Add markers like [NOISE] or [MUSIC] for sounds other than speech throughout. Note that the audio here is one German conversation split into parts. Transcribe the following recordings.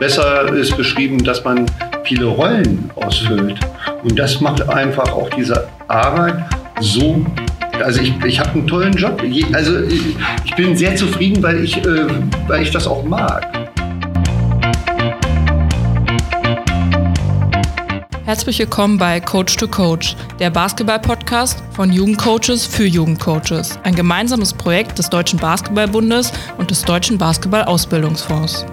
besser ist beschrieben, dass man viele Rollen ausfüllt. Und das macht einfach auch diese Arbeit so. Also ich, ich habe einen tollen Job. Also ich bin sehr zufrieden, weil ich, äh, weil ich das auch mag. Herzlich willkommen bei Coach to Coach, der Basketball-Podcast von Jugendcoaches für Jugendcoaches. Ein gemeinsames Projekt des Deutschen Basketballbundes und des Deutschen Basketball-Ausbildungsfonds.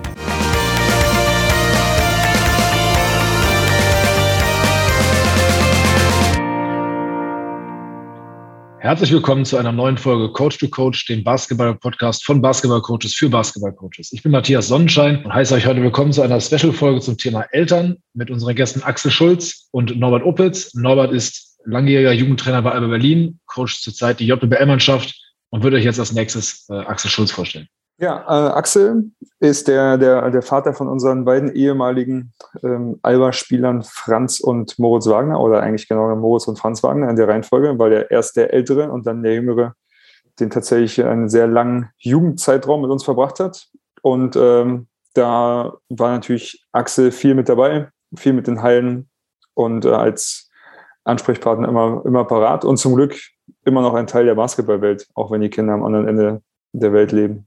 Herzlich willkommen zu einer neuen Folge Coach to Coach, dem Basketball-Podcast von Basketball-Coaches für Basketball-Coaches. Ich bin Matthias Sonnenschein und heiße euch heute willkommen zu einer Special-Folge zum Thema Eltern mit unseren Gästen Axel Schulz und Norbert Opitz. Norbert ist langjähriger Jugendtrainer bei Alba Berlin, coacht zurzeit die JBL-Mannschaft und würde euch jetzt als nächstes äh, Axel Schulz vorstellen. Ja, äh, Axel ist der, der, der Vater von unseren beiden ehemaligen ähm, Alba-Spielern Franz und Moritz Wagner oder eigentlich genau Moritz und Franz Wagner in der Reihenfolge, weil der erst der Ältere und dann der Jüngere den tatsächlich einen sehr langen Jugendzeitraum mit uns verbracht hat. Und ähm, da war natürlich Axel viel mit dabei, viel mit den Hallen und äh, als Ansprechpartner immer, immer parat und zum Glück immer noch ein Teil der Basketballwelt, auch wenn die Kinder am anderen Ende der Welt leben.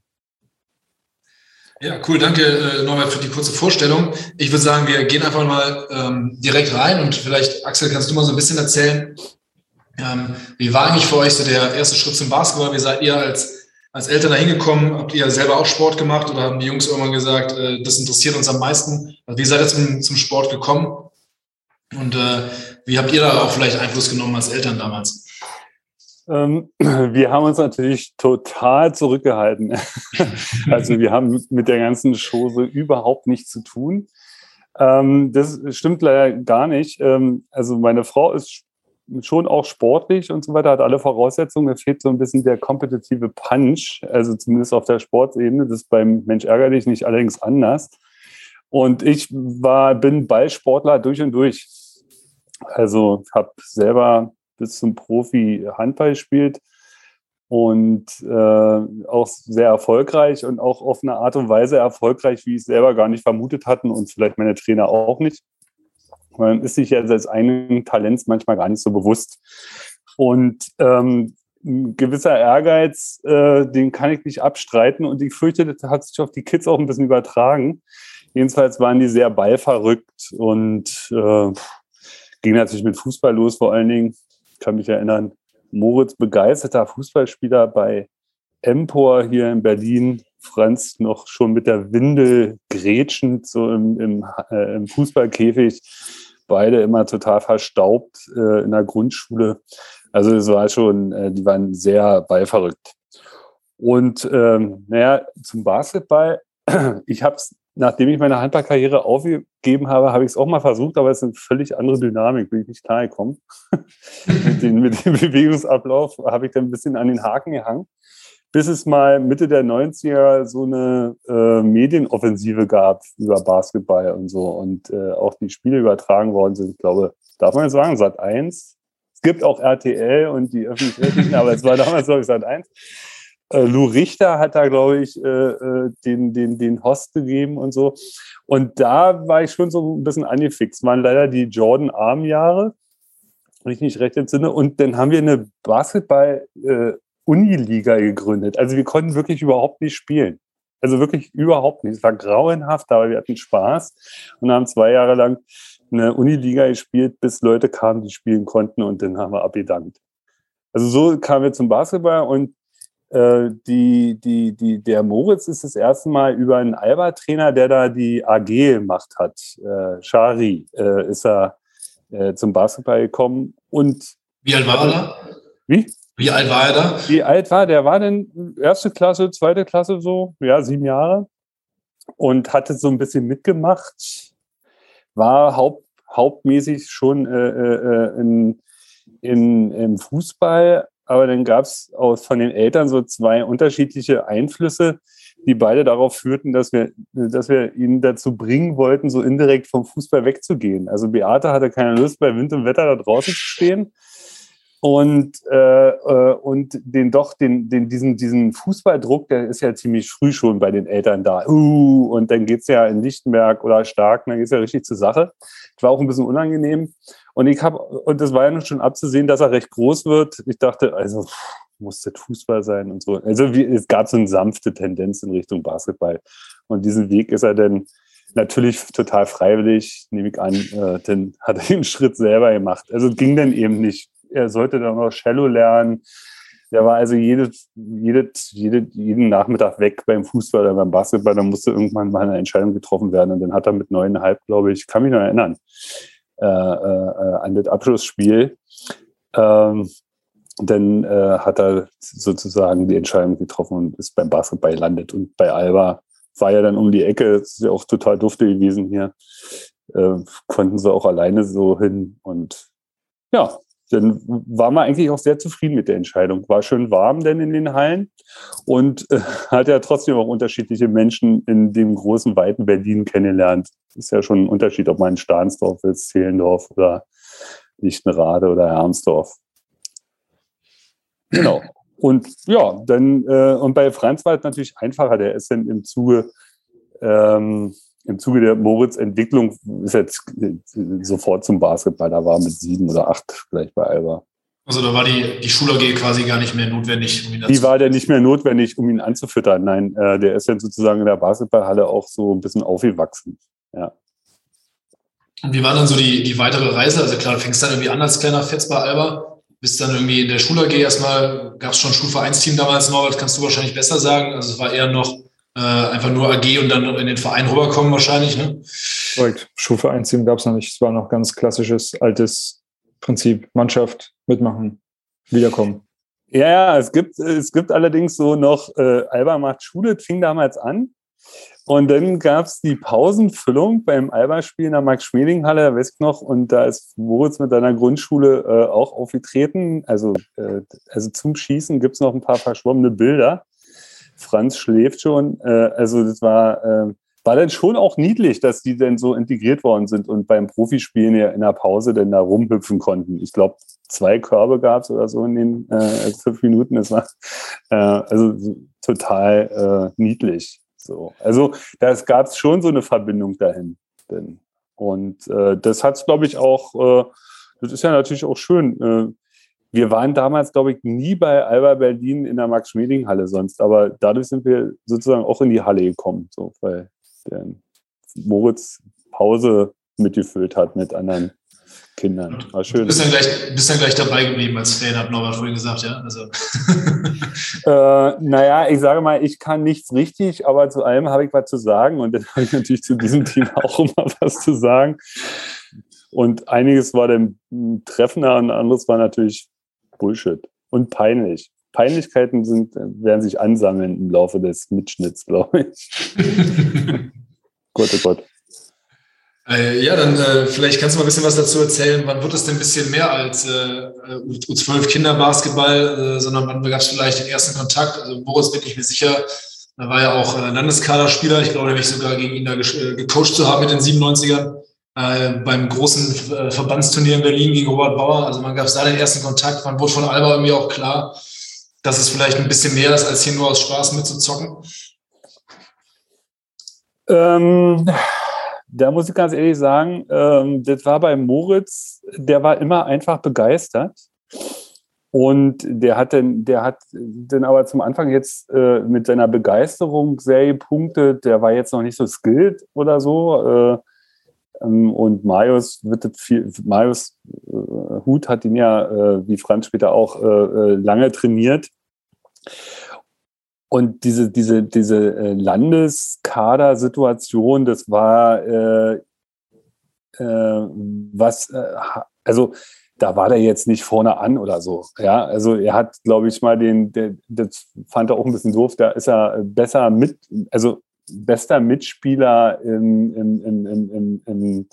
Ja, cool. Danke, äh, Norbert, für die kurze Vorstellung. Ich würde sagen, wir gehen einfach mal ähm, direkt rein und vielleicht, Axel, kannst du mal so ein bisschen erzählen, ähm, wie war eigentlich für euch so der erste Schritt zum Basketball? Wie seid ihr als, als Eltern da hingekommen? Habt ihr selber auch Sport gemacht oder haben die Jungs irgendwann gesagt, äh, das interessiert uns am meisten? Also wie seid ihr zum, zum Sport gekommen? Und äh, wie habt ihr da auch vielleicht Einfluss genommen als Eltern damals? Ähm, [CLEARS THROAT] wir haben uns natürlich total zurückgehalten. [LAUGHS] also wir haben mit der ganzen Chose überhaupt nichts zu tun. Ähm, das stimmt leider gar nicht. Ähm, also meine Frau ist schon auch sportlich und so weiter, hat alle Voraussetzungen. Es fehlt so ein bisschen der kompetitive Punch, also zumindest auf der Sportsebene. Das ist beim Mensch ärgerlich nicht allerdings anders. Und ich war, bin Ballsportler durch und durch. Also habe selber bis zum Profi Handball spielt und äh, auch sehr erfolgreich und auch auf eine Art und Weise erfolgreich, wie ich es selber gar nicht vermutet hatten und vielleicht meine Trainer auch nicht. Man ist sich ja als eigenen Talents manchmal gar nicht so bewusst. Und ähm, ein gewisser Ehrgeiz, äh, den kann ich nicht abstreiten und ich fürchte, das hat sich auf die Kids auch ein bisschen übertragen. Jedenfalls waren die sehr ballverrückt und äh, ging natürlich mit Fußball los vor allen Dingen kann mich erinnern, Moritz begeisterter Fußballspieler bei Empor hier in Berlin. Franz noch schon mit der Windel grätschend so im, im, äh, im Fußballkäfig. Beide immer total verstaubt äh, in der Grundschule. Also es war schon, äh, die waren sehr ballverrückt. Und ähm, naja, zum Basketball, [CLEARS THROAT] ich habe es nachdem ich meine Handballkarriere aufgegeben habe, habe ich es auch mal versucht, aber es ist eine völlig andere Dynamik, bin ich nicht klar gekommen. [LAUGHS] mit, den, mit, dem Bewegungsablauf habe ich dann ein bisschen an den Haken gehangen, bis es mal Mitte der 90er so eine äh, Medienoffensive gab über Basketball und so und äh, auch die Spiele übertragen worden sind. Ich glaube, darf man jetzt sagen, Sat 1. Es gibt auch RTL und die öffentlich-rechtlichen, aber es war damals, glaube ich, Sat 1. Äh, Lou Richter hat da, glaube ich, äh, äh, den, den, den Host gegeben und so. Und da war ich schon so ein bisschen angefixt. Waren leider die Jordan Arm-Jahre, wenn ich nicht recht entsinne. Und dann haben wir eine Basketball-Uniliga äh, gegründet. Also wir konnten wirklich überhaupt nicht spielen. Also wirklich überhaupt nicht. Es war grauenhaft, aber wir hatten Spaß und haben zwei Jahre lang eine Uniliga gespielt, bis Leute kamen, die spielen konnten und dann haben wir abgedankt. Also so kamen wir zum Basketball und die, die, die, der Moritz ist das erste Mal über einen Alba-Trainer, der da die AG gemacht hat, äh, Shari, äh, ist er äh, zum Basketball gekommen. Und Wie alt war er da? Wie? Wie alt war er da? Wie alt war der? War denn erste Klasse, zweite Klasse so? Ja, sieben Jahre. Und hatte so ein bisschen mitgemacht. War haupt, hauptmäßig schon äh, äh, in, in, im Fußball, aber dann gab es von den Eltern so zwei unterschiedliche Einflüsse, die beide darauf führten, dass wir, dass wir ihn dazu bringen wollten, so indirekt vom Fußball wegzugehen. Also Beate hatte keine Lust, bei Wind und Wetter da draußen zu stehen. Und, äh, äh, und den doch, den, den, diesen, diesen Fußballdruck, der ist ja ziemlich früh schon bei den Eltern da. Uh, und dann geht es ja in Lichtenberg oder Stark, dann geht es ja richtig zur Sache. Das war auch ein bisschen unangenehm. Und ich habe, und das war ja schon abzusehen, dass er recht groß wird. Ich dachte, also muss das Fußball sein und so. Also wie, es gab so eine sanfte Tendenz in Richtung Basketball. Und diesen Weg ist er dann natürlich total freiwillig, nehme ich an, äh, dann hat er den Schritt selber gemacht. Also ging dann eben nicht. Er sollte dann noch Cello lernen. Der war also jedes, jedes, jede, jeden Nachmittag weg beim Fußball oder beim Basketball. Da musste irgendwann mal eine Entscheidung getroffen werden. Und dann hat er mit neuneinhalb, glaube ich, kann mich noch erinnern, äh, äh, an das Abschlussspiel. Ähm, dann äh, hat er sozusagen die Entscheidung getroffen und ist beim Basketball gelandet. Und bei Alba war ja dann um die Ecke, das ist ja auch total dufte gewesen hier. Äh, konnten sie auch alleine so hin. Und ja, dann war man eigentlich auch sehr zufrieden mit der Entscheidung. War schön warm denn in den Hallen und äh, [LAUGHS] hat ja trotzdem auch unterschiedliche Menschen in dem großen, weiten Berlin kennengelernt. Ist ja schon ein Unterschied, ob man in Stahnsdorf ist, Zehlendorf oder Lichtenrade oder Hermsdorf. Genau. Und ja, dann, äh, und bei Franz war es natürlich einfacher. Der ist dann im Zuge, ähm, im Zuge der Moritz-Entwicklung ist jetzt äh, sofort zum Basketball. Da war mit sieben oder acht gleich bei Alba. Also da war die, die Schul-AG quasi gar nicht mehr notwendig, um ihn Die war dann nicht mehr notwendig, um ihn anzufüttern. Nein, äh, der ist dann sozusagen in der Basketballhalle auch so ein bisschen aufgewachsen. Ja. Und wie war dann so die, die weitere Reise? Also klar, du fängst dann irgendwie an als kleiner Fetz bei Alba bist dann irgendwie in der Schule AG erstmal, gab es schon ein Schulvereinsteam damals, Norbert, kannst du wahrscheinlich besser sagen. Also es war eher noch äh, einfach nur AG und dann in den Verein rüberkommen wahrscheinlich, ne? Korrekt. Schulvereinsteam gab es noch nicht. Es war noch ganz klassisches, altes Prinzip. Mannschaft, mitmachen, wiederkommen. Ja, ja, es gibt, es gibt allerdings so noch, äh, Alba macht Schule, fing damals an und dann gab es die Pausenfüllung beim Alba-Spiel in der Max-Schmeling-Halle, weiß ich noch, und da ist Moritz mit seiner Grundschule äh, auch aufgetreten. Also, äh, also zum Schießen gibt es noch ein paar verschwommene Bilder. Franz schläft schon. Äh, also das war, äh, war dann schon auch niedlich, dass die dann so integriert worden sind und beim Profispielen ja in der Pause dann da rumhüpfen konnten. Ich glaube, zwei Körbe gab es oder so in den äh, fünf Minuten. Das war äh, also total äh, niedlich. So. Also da gab es schon so eine Verbindung dahin. Denn. Und äh, das hat es, glaube ich, auch, das ist ja natürlich auch schön. Wir waren damals, glaube ich, nie bei Alba Berlin in der Max-Schmeling-Halle sonst, aber dadurch sind wir sozusagen auch in die Halle gekommen, so, weil der Moritz Pause mitgefüllt hat mit anderen Kindern. War schön. Du bist dann gleich, bist dann gleich dabei geblieben als Fan, hat Norbert vorhin gesagt, ja? Also. [LAUGHS] äh, naja, ich sage mal, ich kann nichts richtig, aber zu allem habe ich was zu sagen und dann habe ich natürlich zu diesem Team [LAUGHS] auch immer was zu sagen. Und einiges war dann treffender und anderes war natürlich Bullshit und peinlich. Peinlichkeiten sind, werden sich ansammeln im Laufe des Mitschnitts, glaube ich. [LAUGHS] Gott, oh Gott. Äh, ja, dann äh, vielleicht kannst du mal ein bisschen was dazu erzählen. Wann wird es denn ein bisschen mehr als äh, U12 Kinderbasketball, äh, sondern wann gab es vielleicht den ersten Kontakt? Also Boris bin ich mir sicher, da war ja auch äh, Landeskaderspieler. Ich glaube nämlich sogar gegen ihn da äh, gecoacht zu haben mit den 97ern. Äh, beim großen äh, Verbandsturnier in Berlin gegen Robert Bauer. Also man gab es da den ersten Kontakt. Man wurde von Alba irgendwie auch klar, dass es vielleicht ein bisschen mehr ist, als hier nur aus Spaß mitzuzocken. Ähm da muss ich ganz ehrlich sagen, ähm, das war bei Moritz, der war immer einfach begeistert. Und der hat dann, der hat dann aber zum Anfang jetzt äh, mit seiner Begeisterung sehr gepunktet. Der war jetzt noch nicht so skilled oder so. Äh, und Marius wird viel, Marius äh, Hut hat ihn ja, äh, wie Franz später auch, äh, lange trainiert. Und diese, diese, diese Landeskader-Situation, das war äh, äh, was, äh, also da war der jetzt nicht vorne an oder so. Ja, also er hat, glaube ich, mal den, der, das fand er auch ein bisschen doof, da ist er besser mit, also bester Mitspieler im, im, im, im,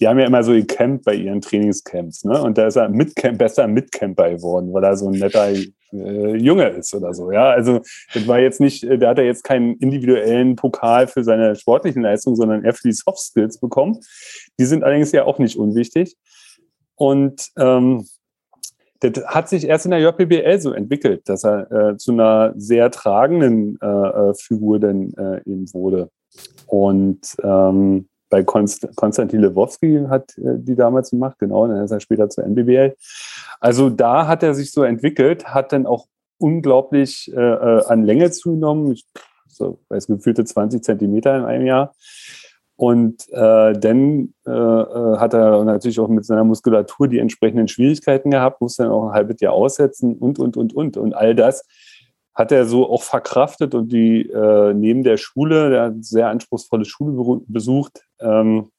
die haben ja immer so gecampt bei ihren Trainingscamps, ne? Und da ist er Mitcamp, besser Mitcamper geworden, weil er so ein netter äh, Junge ist oder so. Ja, also das war jetzt nicht, äh, da hat er jetzt keinen individuellen Pokal für seine sportlichen Leistungen, sondern eher für die Soft Skills bekommen. Die sind allerdings ja auch nicht unwichtig. Und ähm, das hat sich erst in der JPBL so entwickelt, dass er äh, zu einer sehr tragenden äh, äh Figur dann äh, eben wurde. Und ähm, bei Konst Konstantin Lewowski hat äh, die damals gemacht, genau, dann ist er später zur NBBL. Also da hat er sich so entwickelt, hat dann auch unglaublich äh an Länge zugenommen, ich, so, weiß gefühlte 20 Zentimeter in einem Jahr. Und äh, dann äh, äh, hat er natürlich auch mit seiner Muskulatur die entsprechenden Schwierigkeiten gehabt, musste dann auch ein halbes Jahr aussetzen und, und, und, und. Und all das hat er so auch verkraftet und die äh, neben der Schule, der hat sehr anspruchsvolle Schule besucht, ähm,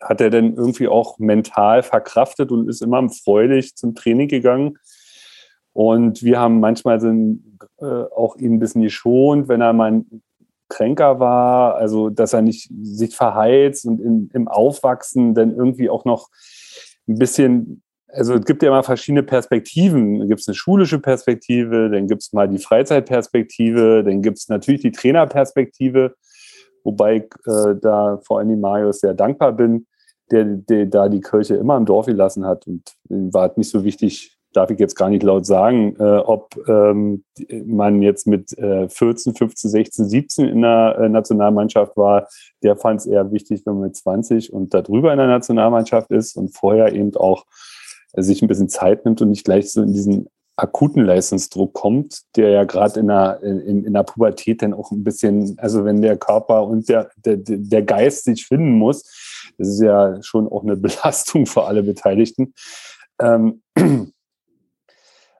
hat er dann irgendwie auch mental verkraftet und ist immer freudig zum Training gegangen. Und wir haben manchmal sind, äh, auch ihn ein bisschen geschont, wenn er mal kränker war, also dass er nicht sich verheizt und in, im Aufwachsen dann irgendwie auch noch ein bisschen, also es gibt ja immer verschiedene Perspektiven. Da gibt es eine schulische Perspektive, dann gibt es mal die Freizeitperspektive, dann gibt es natürlich die Trainerperspektive, wobei äh, da vor allem Marius sehr dankbar bin, der, der da die Kirche immer im Dorf gelassen hat und war nicht so wichtig, darf ich jetzt gar nicht laut sagen, äh, ob ähm, man jetzt mit äh, 14, 15, 16, 17 in der äh, Nationalmannschaft war. Der fand es eher wichtig, wenn man mit 20 und darüber in der Nationalmannschaft ist und vorher eben auch äh, sich ein bisschen Zeit nimmt und nicht gleich so in diesen akuten Leistungsdruck kommt, der ja gerade in der, in, in der Pubertät dann auch ein bisschen, also wenn der Körper und der, der, der Geist sich finden muss, das ist ja schon auch eine [LAUGHS] Belastung für alle Beteiligten. Ähm, [CLEARS THROAT]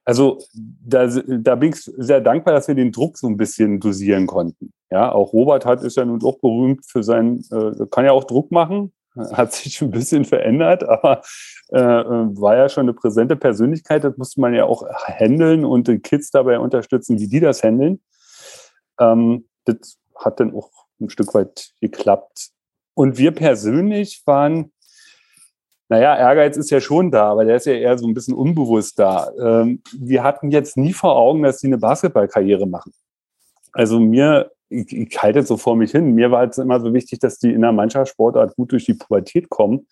also da, da bin ich sehr dankbar, dass wir den Druck so ein bisschen dosieren konnten. Ja, auch Robert hat ist ja nun auch berühmt für seinen, äh, kann ja auch Druck machen, [LAUGHS] hat sich ein bisschen verändert, aber äh, war ja schon eine präsente Persönlichkeit. Das musste man ja auch handeln und die Kids dabei unterstützen, wie die das handeln. Ähm, das hat dann auch ein Stück weit geklappt. Und wir persönlich waren naja, Ehrgeiz ist ja schon da, aber der ist ja eher so ein bisschen unbewusst da. Ähm, wir hatten jetzt nie vor Augen, dass die eine Basketballkarriere machen. Also mir, ich, ich halte es so vor mich hin, mir war es immer so wichtig, dass die in der Mannschaftssportart gut durch die Pubertät kommen,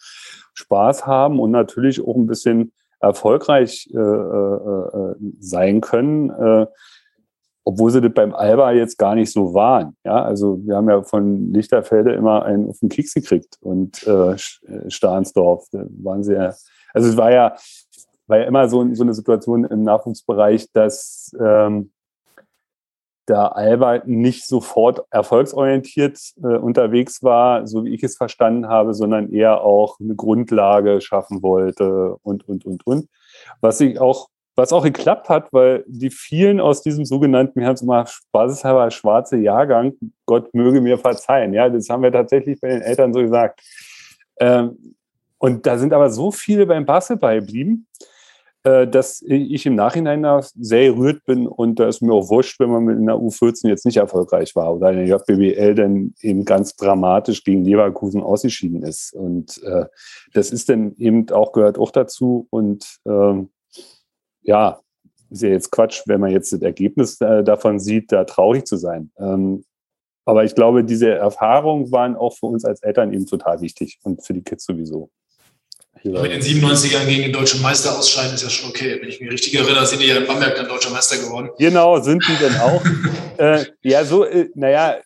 Spaß haben und natürlich auch ein bisschen erfolgreich äh, äh, äh sein können. Äh, obwohl sie das beim Alba jetzt gar nicht so waren. Ja, also wir haben ja von Lichterfelde immer einen auf den Keks gekriegt und äh, äh Stahnsdorf, da waren sie also es war ja, war ja immer so, so eine Situation im Nachwuchsbereich, dass ähm, der Alba nicht sofort erfolgsorientiert äh, unterwegs war, so wie ich es verstanden habe, sondern eher auch eine Grundlage schaffen wollte und, und, und, und. Was ich auch was auch geklappt hat, weil die vielen aus diesem sogenannten, wir haben es mal spaßeshalber schwarze Jahrgang, Gott möge mir verzeihen, ja, das haben wir tatsächlich bei den Eltern so gesagt. Ähm, und da sind aber so viele beim Basketball geblieben, äh, dass ich im Nachhinein sehr gerührt bin und da ist mir auch wurscht, wenn man mit einer U14 jetzt nicht erfolgreich war oder in der JBBL dann eben ganz dramatisch gegen Leverkusen ausgeschieden ist. Und äh, das ist dann eben auch, gehört auch dazu und ähm, ja, ist ja jetzt Quatsch, wenn man jetzt das Ergebnis äh, davon sieht, da traurig zu sein. Ähm, aber ich glaube, diese Erfahrungen waren auch für uns als Eltern eben total wichtig und für die Kids sowieso. Ja, mit den 97ern gegen den deutschen Meister ausscheiden ist ja schon okay. Wenn ich mich richtig erinnere, sind die ja in Bamberg dann deutscher Meister geworden. Genau, sind die denn auch. [LAUGHS] äh, ja, so, äh, naja,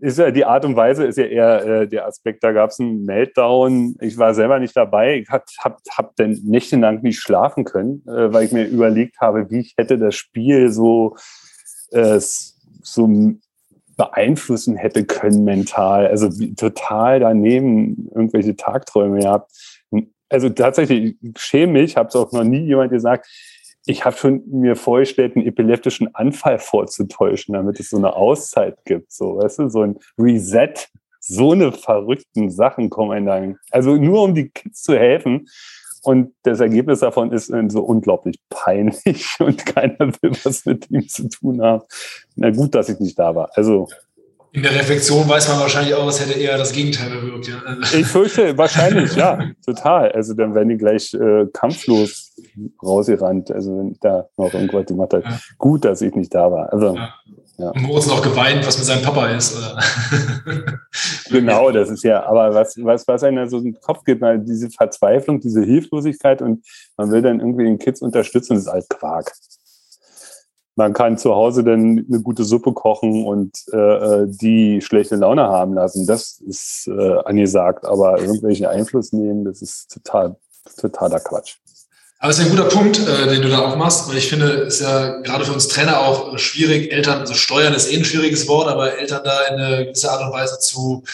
ist ja die Art und Weise ist ja eher äh, der Aspekt. Da gab es einen Meltdown. Ich war selber nicht dabei. Ich habe hab, hab dann nächtelang nicht schlafen können, äh, weil ich mir überlegt habe, wie ich hätte das Spiel so, äh, so beeinflussen hätte können mental. Also total daneben irgendwelche Tagträume gehabt also tatsächlich, ich schäme mich, habe es auch noch nie jemand gesagt, ich habe schon mir vorgestellt, einen epileptischen Anfall vorzutäuschen, damit es so eine Auszeit gibt. So, weißt du, so ein Reset. So eine verrückten Sachen kommen dann. Also nur um die Kids zu helfen. Und das Ergebnis davon ist so unglaublich peinlich [LAUGHS] und keiner will was mit ihm zu tun haben. Na gut, dass ich nicht da war. Also in der Reflexion weiß man wahrscheinlich auch, es hätte eher das Gegenteil bewirkt. Ja. Ich fürchte, wahrscheinlich, ja, total. Also dann werden die gleich äh, kampflos rausgerannt. Also wenn da noch irgendwas gemacht hat. Ja. Gut, dass ich nicht da war. Also, ja. Ja. Moritz noch geweint, was mit seinem Papa ist. [LAUGHS] genau, das ist ja, aber was, was, was einem so in den Kopf geht, diese Verzweiflung, diese Hilflosigkeit und man will dann irgendwie den Kids unterstützen, das ist halt Quark. Man kann zu Hause dann eine gute Suppe kochen und äh, äh die schlechte Laune haben lassen. Das ist äh, angesagt, aber irgendwelchen Einfluss nehmen, das ist total, totaler Quatsch. Aber es ist ein guter Punkt, äh, den du da auch machst, weil ich finde, es ist ja gerade für uns Trainer auch schwierig, Eltern, also steuern ist eh ein schwieriges Wort, aber Eltern da in eine gewisse Art und Weise zu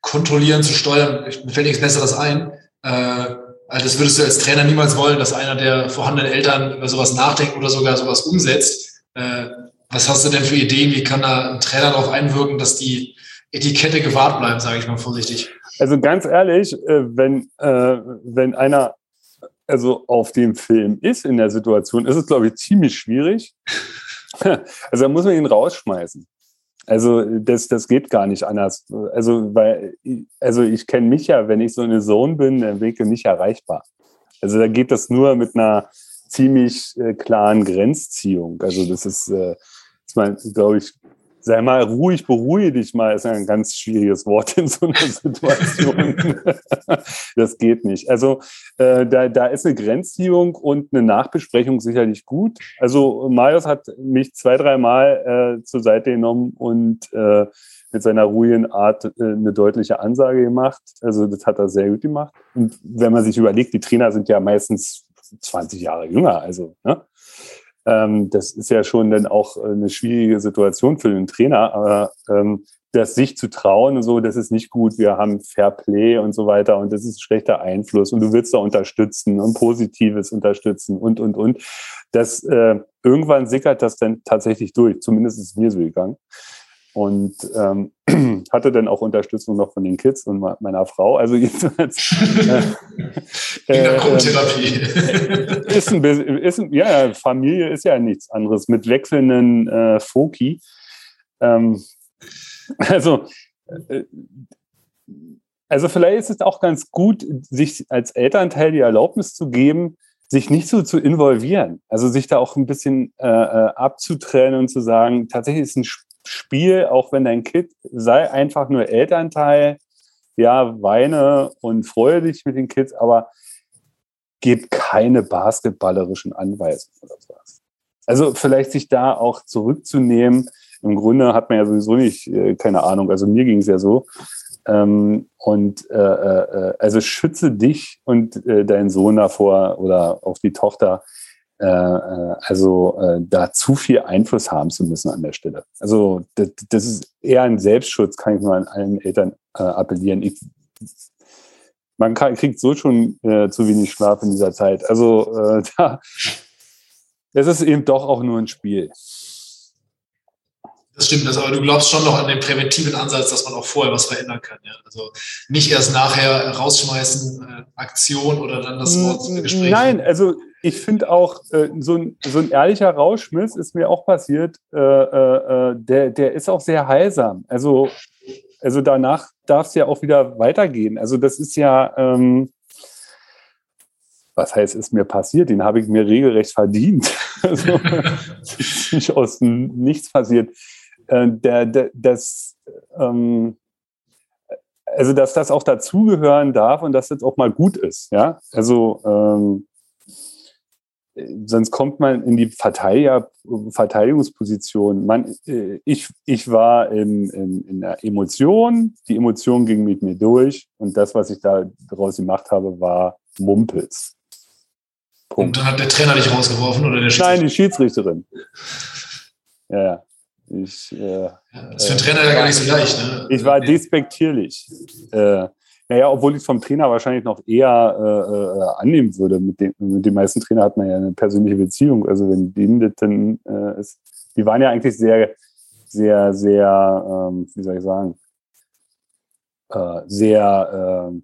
kontrollieren, zu steuern, mir fällt nichts Besseres ein. Äh, also das würdest du als Trainer niemals wollen, dass einer der vorhandenen Eltern über sowas nachdenkt oder sogar sowas umsetzt. Äh, was hast du denn für Ideen? Wie kann da ein Trainer darauf einwirken, dass die Etikette gewahrt bleibt, sage ich mal vorsichtig? Also ganz ehrlich, äh, wenn, äh, wenn einer also auf dem Film ist in der Situation, ist es, glaube ich, ziemlich schwierig. [LAUGHS] Also da muss man ihn rausschmeißen. Also das, das geht gar nicht anders. Also, weil, also ich kenne mich ja, wenn ich so eine Zone bin, dann bin ich nicht erreichbar. Also da geht das nur mit einer ziemlich äh, klaren Grenzziehung. Also das ist, äh, ist glaube ich, sei mal ruhig, beruhige dich mal, ist ein ganz schwieriges Wort in so einer Situation. [LAUGHS] das geht nicht. Also äh, da, da ist eine Grenzziehung und eine Nachbesprechung sicherlich gut. Also Marius hat mich zwei, dreimal äh, zur Seite genommen und äh, mit seiner ruhigen Art äh, eine deutliche Ansage gemacht. Also das hat er sehr gut gemacht. Und wenn man sich überlegt, die Trainer sind ja meistens 20 Jahre jünger, also ne? Ähm, das ist ja schon dann auch eine schwierige Situation für den Trainer, aber ähm, das sich zu trauen und so, das ist nicht gut. Wir haben Fair Play und so weiter und das ist schlechter Einfluss und du willst da unterstützen und Positives unterstützen und, und, und. Das, äh, irgendwann sickert das dann tatsächlich durch. Zumindest ist mir so gegangen und ähm, [CLEARS THROAT] hatte dann auch Unterstützung noch von den Kids und meiner Frau. Also jedenfalls [LAUGHS] äh, äh, Gruppentherapie. [LAUGHS] ist ein bisschen, ist ein, ja, Familie ist ja nichts anderes mit wechselnden äh, Foki. Ähm, [LAUGHS] also äh, also vielleicht ist es auch ganz gut, sich als Elternteil die Erlaubnis zu geben, sich nicht so zu involvieren. Also sich da auch ein bisschen äh, äh abzutrennen und zu sagen, tatsächlich ist ein Spiel, auch wenn dein Kind sei einfach nur Elternteil, ja, weine und freue dich mit den Kids, aber gib keine basketballerischen Anweisungen oder sowas. Also vielleicht sich da auch zurückzunehmen. Im Grunde hat man ja sowieso nicht, äh, keine Ahnung, also mir ging es ja so. Ähm, und äh, äh, also schütze dich und äh, deinen Sohn davor oder auch die Tochter, äh, äh, also äh, da zu viel Einfluss haben zu müssen an der Stelle. Also das, das ist eher ein Selbstschutz, kann ich nur an allen Eltern äh, appellieren. Ich, man kann, kriegt so schon äh, zu wenig Schlaf in dieser Zeit. Also äh, [LAUGHS] da, es ist eben doch auch nur ein Spiel. Das stimmt, das, aber du glaubst schon noch an den präventiven Ansatz, dass man auch vorher was verändern kann. Ja? Also nicht erst nachher rausschmeißen, äh, Aktion oder dann das Wort Gespräch. Nein, also ich finde auch, äh, so, ein, so ein ehrlicher Rauschmiss ist mir auch passiert, äh, äh, äh, der, der ist auch sehr heilsam. Also, also danach darf es ja auch wieder weitergehen. Also das ist ja, ähm, was heißt, ist mir passiert? Den habe ich mir regelrecht verdient. [LAUGHS] also, nicht aus nichts passiert äh, der, der, das, ähm, also dass das auch dazugehören darf und dass das auch mal gut ist. Ja, also ähm, sonst kommt man in die Verteidiger, Verteidigungsposition. Man, äh, ich, ich war in, in, in der Emotion, die Emotion ging mit mir durch und das, was ich da daraus gemacht habe, war Mumpels. Punkt. Und dann hat der Trainer dich rausgeworfen oder der Schiedsrichter? Nein, die Schiedsrichterin. Ja, ja. Ich, äh, das ist für einen Trainer ja gar nicht so leicht. Ne? Ich war despektierlich. Äh, naja, obwohl ich es vom Trainer wahrscheinlich noch eher äh, äh, annehmen würde. Mit, dem, mit den meisten Trainern hat man ja eine persönliche Beziehung. Also wenn denen das dann äh, ist, die waren ja eigentlich sehr, sehr, sehr, ähm, wie soll ich sagen, äh, sehr äh,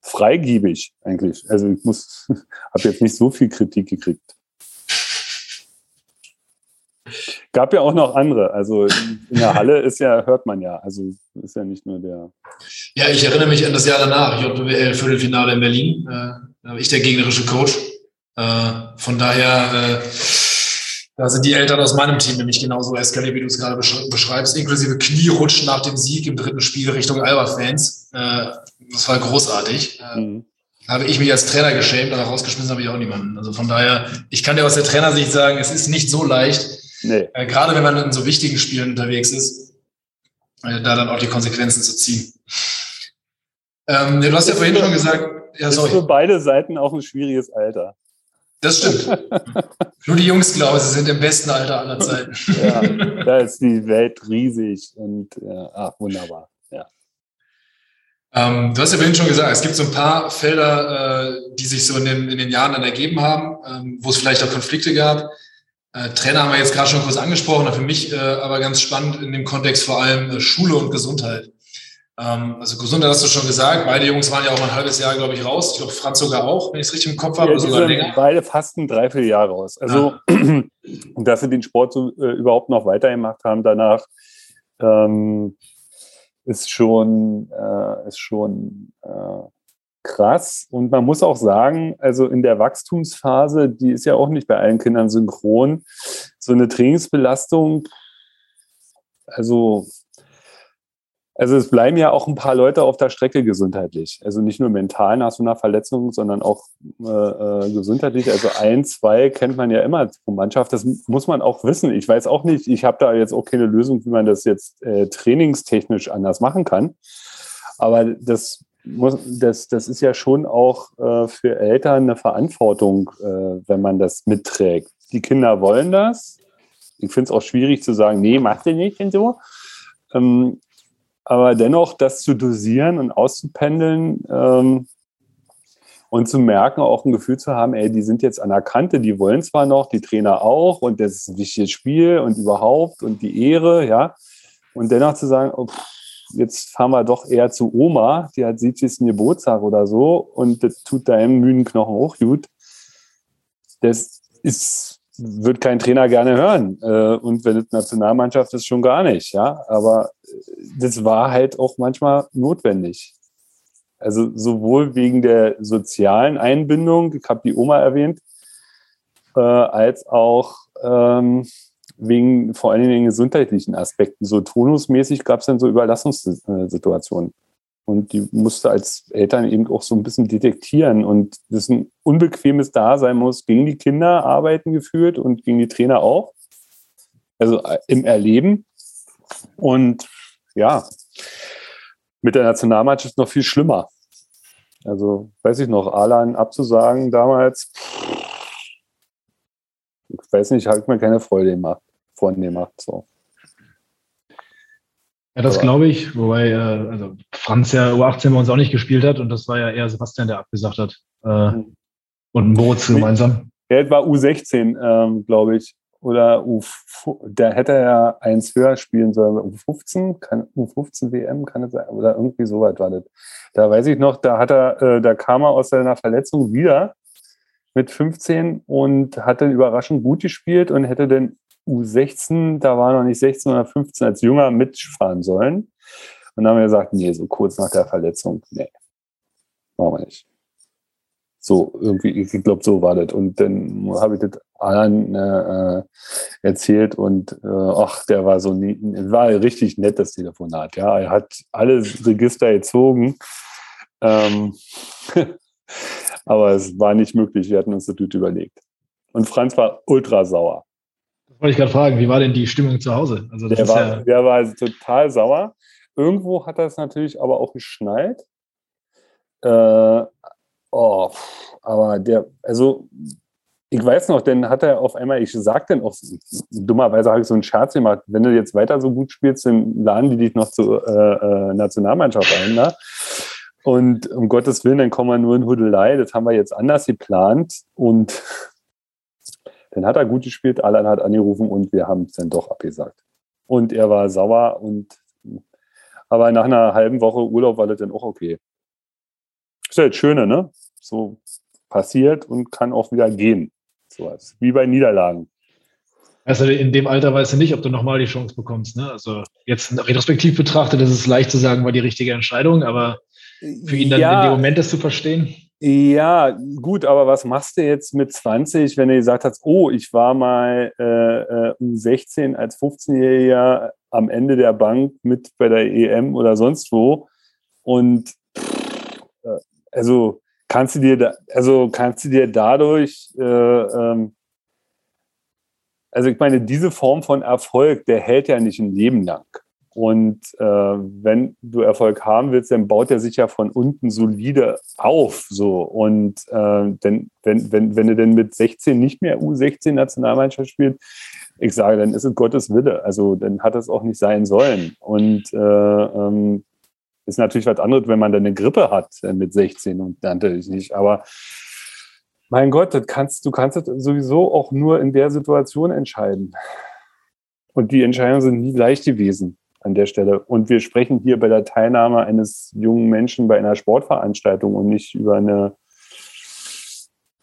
freigiebig eigentlich. Also ich muss, [LAUGHS] habe jetzt nicht so viel Kritik gekriegt. Gab ja auch noch andere. Also in der Halle ist ja, hört man ja. Also ist ja nicht nur der. Ja, ich erinnere mich an das Jahr danach, JBL Viertelfinale in Berlin. Äh, da war ich der gegnerische Coach. Äh, von daher, äh, Da sind die Eltern aus meinem Team nämlich genauso eskaliert, wie du es gerade beschreibst, inklusive Knierutschen nach dem Sieg im dritten Spiel Richtung Alba-Fans. Das war großartig. Mhm. Habe ich mich als Trainer geschämt, aber rausgeschmissen habe ich auch niemanden. Also von daher, ich kann dir aus der Trainersicht sagen, es ist nicht so leicht, nee. äh, gerade wenn man in so wichtigen Spielen unterwegs ist, äh, da dann auch die Konsequenzen zu ziehen. Ähm, du hast ja vorhin schon gesagt, ja, sorry. Ist für beide Seiten auch ein schwieriges Alter. Das stimmt. [LAUGHS] Nur die Jungs, glaube ich, sind im besten Alter aller Zeiten. [LAUGHS] ja, da ist die Welt riesig und ja, ach, wunderbar. Ja. Ähm, du hast ja vorhin schon gesagt, es gibt so ein paar Felder, äh, die sich so in den, in den Jahren dann ergeben haben, ähm, wo es vielleicht auch Konflikte gab. Äh, Trainer haben wir jetzt gerade schon kurz angesprochen, für mich äh, aber ganz spannend in dem Kontext vor allem äh, Schule und Gesundheit. Ähm, also Gesundheit hast du schon gesagt. Beide Jungs waren ja auch ein halbes Jahr, glaube ich, raus. Ich glaube, Franz sogar auch, wenn ich es richtig im Kopf habe. Ja, sogar länger. Beide fast ein Dreivierteljahr raus. Also, ah. [CLEARS THROAT] dass sie den Sport so, äh, überhaupt noch weitergemacht haben danach, ähm, ist schon, äh, ist schon äh, krass. Und man muss auch sagen, also in der Wachstumsphase, die ist ja auch nicht bei allen Kindern synchron, so eine Trainingsbelastung, also also es bleiben ja auch ein paar Leute auf der Strecke gesundheitlich. Also nicht nur mental nach so einer Verletzung, sondern auch äh, äh, gesundheitlich. Also ein, zwei kennt man ja immer pro Mannschaft. Das muss man auch wissen. Ich weiß auch nicht, ich habe da jetzt auch keine Lösung, wie man das jetzt äh, trainingstechnisch anders machen kann. Aber das muss, das, das ist ja schon auch äh, für Eltern eine Verantwortung, äh, wenn man das mitträgt. Die Kinder wollen das. Ich finde es auch schwierig zu sagen, nee, mach ihr nicht und so. Ähm, aber dennoch das zu dosieren und auszupendeln ähm, und zu merken, auch ein Gefühl zu haben, ey, die sind jetzt an der Kante, die wollen zwar noch, die Trainer auch und das ist ein wichtiges Spiel und überhaupt und die Ehre, ja. Und dennoch zu sagen, oh, jetzt fahren wir doch eher zu Oma, die hat 70. Geburtstag oder so und das tut deinem müden Knochen auch gut. Das ist wird kein Trainer gerne hören. Äh, und wenn es Nationalmannschaft ist, schon gar nicht, ja. Aber äh, das war halt auch manchmal notwendig. Also sowohl wegen der sozialen Einbindung, ich habe die Oma erwähnt, äh, als auch ähm, wegen vor allen Dingen gesundheitlichen Aspekten. So tonusmäßig gab es dann so Überlassungssituationen. Und die musste als Eltern eben auch so ein bisschen detektieren und das ein unbequemes Dasein muss gegen die Kinder arbeiten geführt und gegen die Trainer auch. Also äh, im Erleben. Und ja, mit der Nationalmannschaft noch viel schlimmer. Also weiß ich noch, Alan abzusagen damals, ich weiß nicht, ich mir keine Freude gemacht, von gemacht. So. Ja, das glaube ich, wobei äh, also Franz ja U18 bei uns auch nicht gespielt hat und das war ja eher Sebastian, der abgesagt hat. Äh, mhm. Und Moritz gemeinsam. Der war U16, ähm, glaube ich. Oder U, der hätte ja eins höher spielen sollen. U15, kann, U15 WM kann es sein, oder irgendwie so weit war das. Da weiß ich noch, da hat er, äh, da kam er aus seiner Verletzung wieder mit 15 und hat dann überraschend gut gespielt und hätte dann U16, da war noch nicht 16 oder 15 als Jünger mitfahren sollen. Und dann haben wir gesagt, nee, so kurz nach der Verletzung, nee, machen wir nicht. So, irgendwie, ich glaube, so war das. Und dann habe ich das allen äh, erzählt und äh, ach, der war so nie, war richtig nett, das Telefonat. Ja, er hat alle Register gezogen. Ähm, [LAUGHS] aber es war nicht möglich. Wir hatten uns das überlegt. Und Franz war ultra sauer. Wollte ich gerade fragen, wie war denn die Stimmung zu Hause? Also der, war, ja der war total sauer. Irgendwo hat er es natürlich aber auch geschnallt. Äh, oh, aber der, also ich weiß noch, dann hat er auf einmal, ich sag dann auch, dummerweise habe ich so einen Scherz gemacht, wenn du jetzt weiter so gut spielst, dann laden die dich noch zur äh, äh, Nationalmannschaft ein. Ne? Und um Gottes Willen, dann kommen wir nur in Hudelei. Das haben wir jetzt anders geplant. Und dann hat er gut gespielt, Alan hat angerufen und wir haben es dann doch abgesagt. Und er war sauer und aber nach einer halben Woche Urlaub war das dann auch okay. Ist ja das Schöne, ne? So passiert und kann auch wieder gehen. So was. Wie bei Niederlagen. Also in dem Alter weißt du nicht, ob du nochmal die Chance bekommst. Ne? Also jetzt retrospektiv betrachtet ist es leicht zu sagen, war die richtige Entscheidung, aber für ihn dann ja, in dem Moment das zu verstehen. Ja, gut, aber was machst du jetzt mit 20, wenn du gesagt hast, oh, ich war mal äh, U16 als 15-Jähriger am Ende der Bank mit bei der EM oder sonst wo und äh, also kannst du dir da, also kannst du dir dadurch äh, ähm, also ich meine, diese Form von Erfolg, der hält ja nicht ein Leben lang. Und äh, wenn du Erfolg haben willst, dann baut er sich ja von unten solide auf. So. Und äh, denn, wenn, wenn, wenn du denn mit 16 nicht mehr U16 Nationalmannschaft spielt, ich sage, dann ist es Gottes Wille. Also dann hat es auch nicht sein sollen. Und äh, ähm, ist natürlich was anderes, wenn man dann eine Grippe hat äh, mit 16 und natürlich nicht. Aber mein Gott, das kannst, du kannst es sowieso auch nur in der Situation entscheiden. Und die Entscheidungen sind nie leicht gewesen an der Stelle. Und wir sprechen hier bei der Teilnahme eines jungen Menschen bei einer Sportveranstaltung und nicht über eine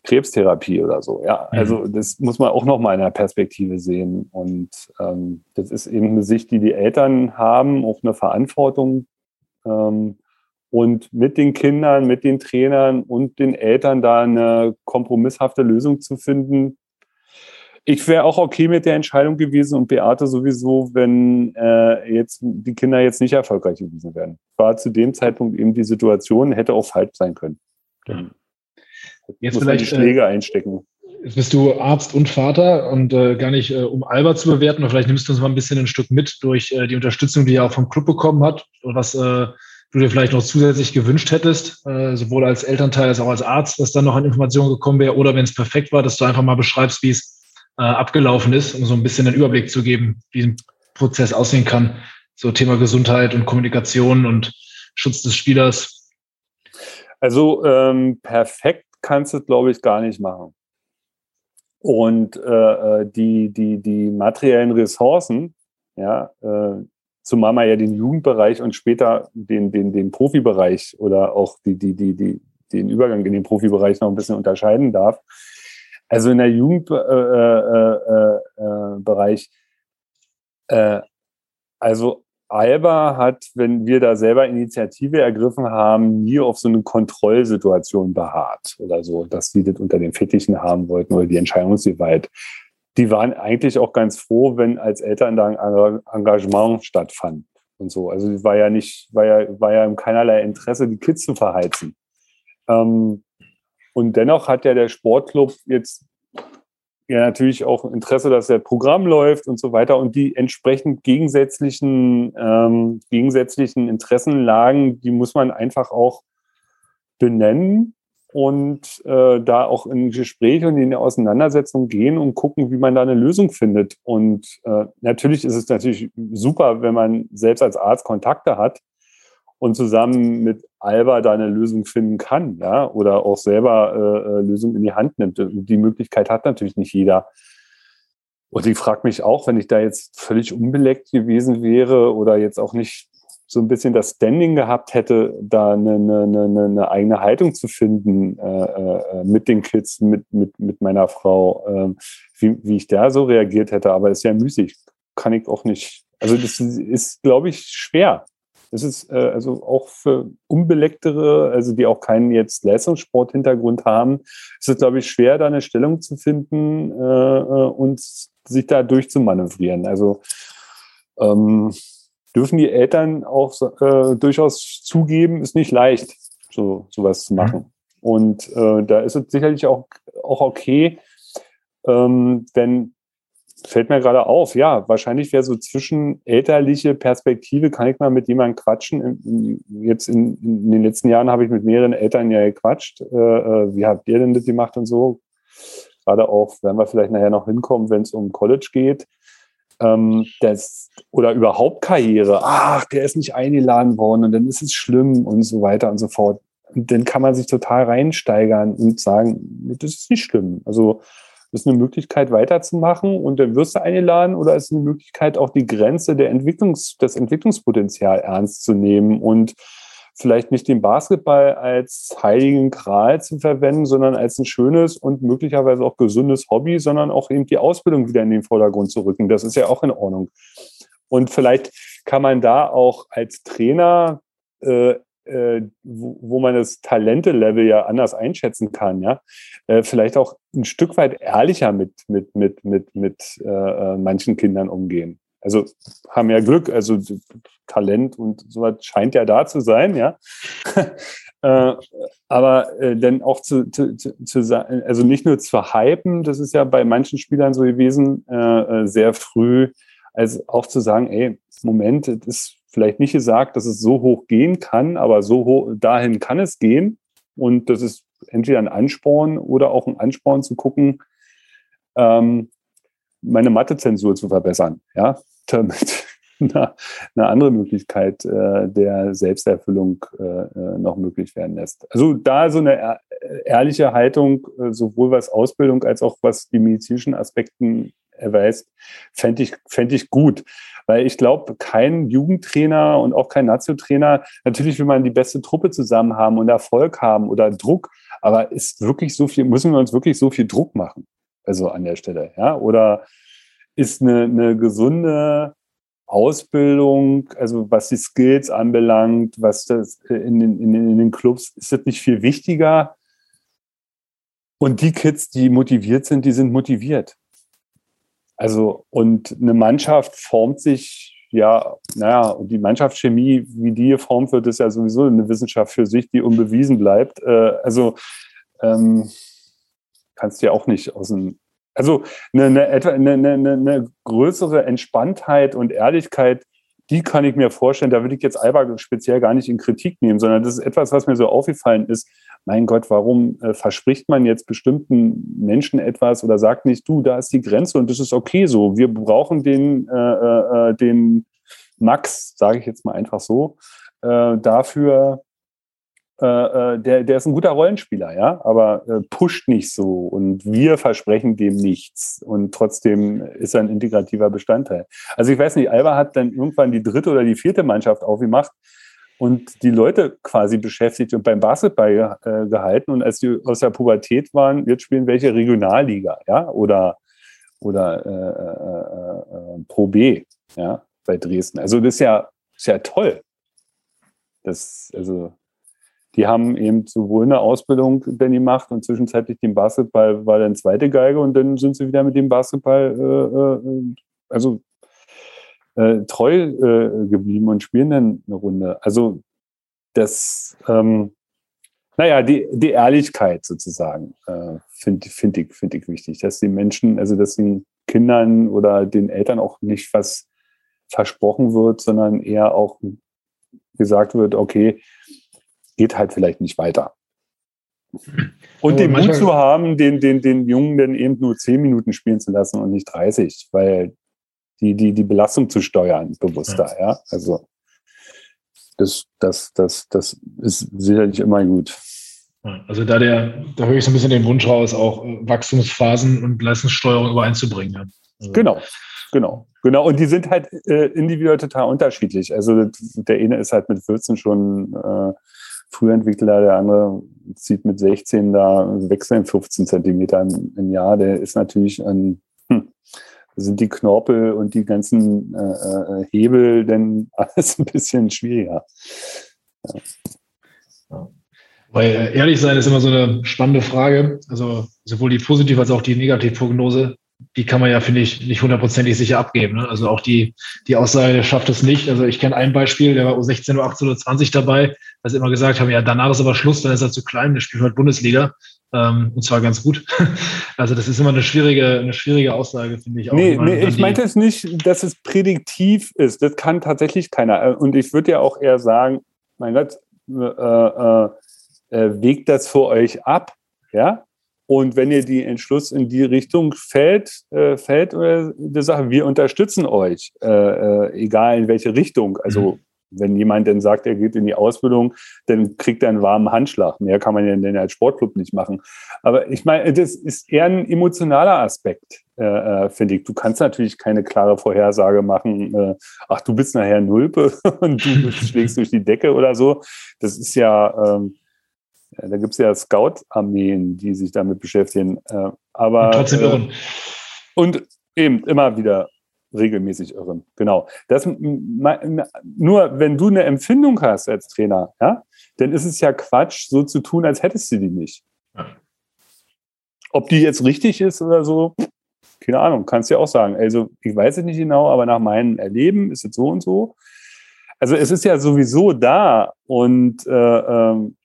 Krebstherapie oder so. Ja, mhm. also das muss man auch noch mal in der Perspektive sehen. Und ähm, das ist eben eine Sicht, die die Eltern haben, auch eine Verantwortung. Ähm, und mit den Kindern, mit den Trainern und den Eltern da eine kompromisshafte Lösung zu finden, ich wäre auch okay mit der Entscheidung gewesen und Beate sowieso, wenn äh, jetzt die Kinder jetzt nicht erfolgreich gewesen wären. War zu dem Zeitpunkt eben die Situation, hätte auch falsch sein können. Dann jetzt muss vielleicht die Schläge äh, einstecken. Jetzt bist du Arzt und Vater und äh, gar nicht, äh, um Albert zu bewerten, aber vielleicht nimmst du uns mal ein bisschen ein Stück mit durch äh, die Unterstützung, die er auch vom Club bekommen hat und was äh, du dir vielleicht noch zusätzlich gewünscht hättest, äh, sowohl als Elternteil als auch als Arzt, dass dann noch an Informationen gekommen wäre oder wenn es perfekt war, dass du einfach mal beschreibst, wie es äh, abgelaufen ist, um so ein bisschen einen Überblick zu geben, wie ein Prozess aussehen kann. So Thema Gesundheit und Kommunikation und Schutz des Spielers. Also ähm, perfekt kannst du, glaube ich, gar nicht machen. Und äh, äh, die, die, die materiellen Ressourcen, ja, äh, zumal man ja den Jugendbereich und später den, den, den Profibereich oder auch die, die, die, die, den Übergang in den Profibereich noch ein bisschen unterscheiden darf, also in der Jugendbereich, äh, äh, äh, also Alba hat, wenn wir da selber Initiative ergriffen haben, nie auf so eine Kontrollsituation beharrt oder so, dass die das unter den Fittichen haben wollten oder die Entscheidungsgewalt. Die waren eigentlich auch ganz froh, wenn als Eltern da ein Engagement stattfand und so. Also war ja nicht, war ja, war ja im keinerlei Interesse, die Kids zu verheizen. Ähm, und dennoch hat ja der Sportclub jetzt ja natürlich auch Interesse, dass der Programm läuft und so weiter. Und die entsprechend gegensätzlichen, ähm, gegensätzlichen Interessenlagen, die muss man einfach auch benennen und äh, da auch in Gespräche und in die Auseinandersetzung gehen und gucken, wie man da eine Lösung findet. Und äh, natürlich ist es natürlich super, wenn man selbst als Arzt Kontakte hat und zusammen mit Alba da eine Lösung finden kann, ja, oder auch selber äh, äh Lösungen in die Hand nimmt. Die Möglichkeit hat natürlich nicht jeder. Und ich frage mich auch, wenn ich da jetzt völlig unbeleckt gewesen wäre oder jetzt auch nicht so ein bisschen das Standing gehabt hätte, da eine, eine, eine, eine eigene Haltung zu finden äh, äh, mit den Kids, mit, mit, mit meiner Frau, äh, wie, wie ich da so reagiert hätte. Aber ist ja müßig, kann ich auch nicht. Also das ist, glaube ich, schwer. Das ist äh, also auch für Unbelecktere, also die auch keinen jetzt Leistungssport-Hintergrund haben, ist es, glaube ich, schwer, da eine Stellung zu finden äh, äh, und sich da durchzumanövrieren. Also ähm, dürfen die Eltern auch äh, durchaus zugeben, ist nicht leicht, so sowas zu machen. Mhm. Und äh, da ist es sicherlich auch, auch okay, ähm, wenn fällt mir gerade auf, ja, wahrscheinlich wäre so zwischen elterliche Perspektive, kann ich mal mit jemandem quatschen. Jetzt in, in den letzten Jahren habe ich mit mehreren Eltern ja gequatscht. Äh, äh, wie habt ihr denn das gemacht und so? Gerade auch, werden wir vielleicht nachher noch hinkommen, wenn es um College geht. Ähm, das, oder überhaupt Karriere. Ach, der ist nicht eingeladen worden und dann ist es schlimm und so weiter und so fort. Und dann kann man sich total reinsteigern und sagen, das ist nicht schlimm. Also ist eine Möglichkeit weiterzumachen und dann wirst du eingeladen oder ist eine Möglichkeit auch die Grenze der Entwicklungs, das Entwicklungspotenzial ernst zu nehmen und vielleicht nicht den Basketball als heiligen Gral zu verwenden, sondern als ein schönes und möglicherweise auch gesundes Hobby, sondern auch eben die Ausbildung wieder in den Vordergrund zu rücken. Das ist ja auch in Ordnung. Und vielleicht kann man da auch als Trainer äh, äh, wo, wo, man das Talente-Level ja anders einschätzen kann, ja, äh, vielleicht auch ein Stück weit ehrlicher mit, mit, mit, mit, mit äh, äh manchen Kindern umgehen. Also haben ja Glück, also Talent und so was scheint ja da zu sein, ja. [LAUGHS] äh, aber äh, dann auch zu, zu, zu, sagen, also nicht nur zu hypen, das ist ja bei manchen Spielern so gewesen, äh, sehr früh, als auch zu sagen, ey, Moment, das ist vielleicht nicht gesagt, dass es so hoch gehen kann, aber so hoch, dahin kann es gehen. Und das ist entweder ein Ansporn oder auch ein Ansporn zu gucken, ähm, meine Mathezensur zu verbessern, ja, [LAUGHS] damit eine, eine andere Möglichkeit äh, der Selbsterfüllung äh, äh, noch möglich werden lässt. Also da so eine ehrliche Haltung, äh, sowohl was Ausbildung als auch was die medizinischen Aspekten erweist, fände ich, fänd ich gut. Weil ich glaube, kein Jugendtrainer und auch kein Nazio-Trainer, natürlich will man die beste Truppe zusammen haben und Erfolg haben oder Druck, aber ist wirklich so viel, müssen wir uns wirklich so viel Druck machen? Also an der Stelle, ja? Oder ist eine, eine gesunde Ausbildung, also was die Skills anbelangt, was das in den, in, in den Clubs, ist das nicht viel wichtiger? Und die Kids, die motiviert sind, die sind motiviert. Also, und eine Mannschaft formt sich, ja, naja, und die Mannschaftschemie, wie die geformt wird, ist ja sowieso eine Wissenschaft für sich, die unbewiesen bleibt. Äh, also, ähm, kannst du ja auch nicht aus dem, also eine, eine, eine, eine, eine größere Entspanntheit und Ehrlichkeit die kann ich mir vorstellen, da würde ich jetzt Alba speziell gar nicht in Kritik nehmen, sondern das ist etwas, was mir so aufgefallen ist. Mein Gott, warum äh, verspricht man jetzt bestimmten Menschen etwas oder sagt nicht, du, da ist die Grenze und das ist okay so. Wir brauchen den, äh, äh, äh den Max, sage ich jetzt mal einfach so, äh, dafür, der, der ist ein guter Rollenspieler, ja, aber äh, pusht nicht so und wir versprechen dem nichts und trotzdem ist er ein integrativer Bestandteil. Also ich weiß nicht, Alba hat dann irgendwann die dritte oder die vierte Mannschaft aufgemacht und die Leute quasi beschäftigt und beim Basketball äh, gehalten und als die aus der Pubertät waren, jetzt spielen welche Regionalliga, ja, oder oder äh, äh, Pro B, ja, bei Dresden. Also das ist ja, ist ja toll. Das, also die haben eben sowohl eine Ausbildung dann gemacht und zwischenzeitlich den Basketball war dann zweite Geige und dann sind sie wieder mit dem Basketball äh, äh, also äh, treu äh, geblieben und spielen dann eine Runde. Also das, ähm, naja, die, die Ehrlichkeit sozusagen äh, finde find ich, find ich wichtig, dass die Menschen, also dass den Kindern oder den Eltern auch nicht was versprochen wird, sondern eher auch gesagt wird, okay, geht halt vielleicht nicht weiter. Und den Mut zu haben, den, den, den Jungen dann eben nur zehn Minuten spielen zu lassen und nicht 30, weil die, die, die Belastung zu steuern, bewusster, ja. ja? Also das, das, das, das ist sicherlich immer gut. Also da der, da höre ich so ein bisschen den Wunsch raus, auch äh, Wachstumsphasen und Leistungssteuerung übereinzubringen. Also genau, genau, genau. Und die sind halt äh, individuell total unterschiedlich. Also der eine ist halt mit 14 schon äh, Frühentwickler, der andere zieht mit 16 da wechseln 15 Zentimeter im, im, Jahr. Der ist natürlich ein, hm, sind die Knorpel und die ganzen äh, äh Hebel denn [LAUGHS] alles ein bisschen schwieriger. Ja. Weil ehrlich sein ist immer so eine spannende Frage. Also sowohl die Positiv- als auch die Negativprognose die kann man ja, finde ich, nicht hundertprozentig sicher abgeben. Ne? Also auch die, die Aussage schafft es nicht. Also ich kenne ein Beispiel, der war U16, U18, U20 dabei, dass sie immer gesagt haben, ja, danach ist aber Schluss, dann ist er zu klein, der spielt heute Bundesliga. Ähm, und zwar ganz gut. [LAUGHS] Also das ist immer eine schwierige, eine schwierige Aussage, finde ich auch. Nee, nee ich meinte es nicht, dass es prädiktiv ist. Das kann tatsächlich keiner. Und ich würde ja auch eher sagen, mein Gott, äh, äh, äh, wägt das für euch ab, ja, und wenn ihr die Entschluss in die Richtung fällt, äh, fällt oder die Sache, wir unterstützen euch, äh, äh, egal in welche Richtung. Also mhm. Wenn jemand dann sagt, er geht in die Ausbildung, dann kriegt er einen warmen Handschlag. Mehr kann man ja denn als Sportclub nicht machen. Aber ich meine, das ist eher ein emotionaler Aspekt, äh, äh finde ich. Du kannst natürlich keine klare Vorhersage machen, äh, ach, du bist nachher Nulpe [LAUGHS] und du [LAUGHS] schlägst durch die Decke oder so. Das ist ja, ähm, da gibt es ja Scout-Armeen, die sich damit beschäftigen. Äh, aber, und trotzdem irren. Äh, und eben immer wieder regelmäßig irren. Genau. Das, nur wenn du eine Empfindung hast als Trainer, ja, dann ist es ja Quatsch, so zu tun, als hättest du die nicht. Ob die jetzt richtig ist oder so, keine Ahnung, kannst du ja auch sagen. Also ich weiß es nicht genau, aber nach meinem Erleben ist es so und so. Also es ist ja sowieso da und äh, ähm,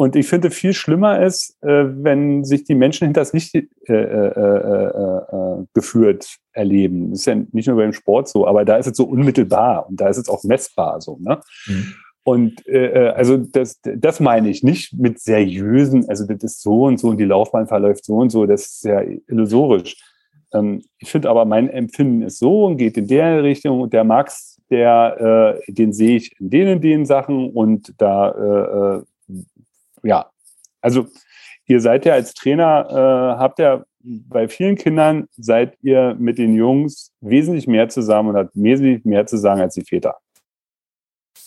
und ich finde, viel schlimmer ist, äh, wenn sich die Menschen hinter das Licht äh, äh, äh, äh, geführt erleben. Das ist ja nicht nur beim Sport so, aber da ist es so unmittelbar und da ist es auch messbar so. Ne? Mhm. Und äh, also das, das meine ich nicht mit seriösen, also das ist so und so und die Laufbahn verläuft so und so, das ist ja illusorisch. Ähm, ich finde aber, mein Empfinden ist so und geht in der Richtung und der Max, der, äh, den sehe ich in den und den Sachen und da ja, also ihr seid ja als Trainer, äh, habt ja bei vielen Kindern seid ihr mit den Jungs wesentlich mehr zusammen und habt wesentlich mehr zu sagen als die Väter.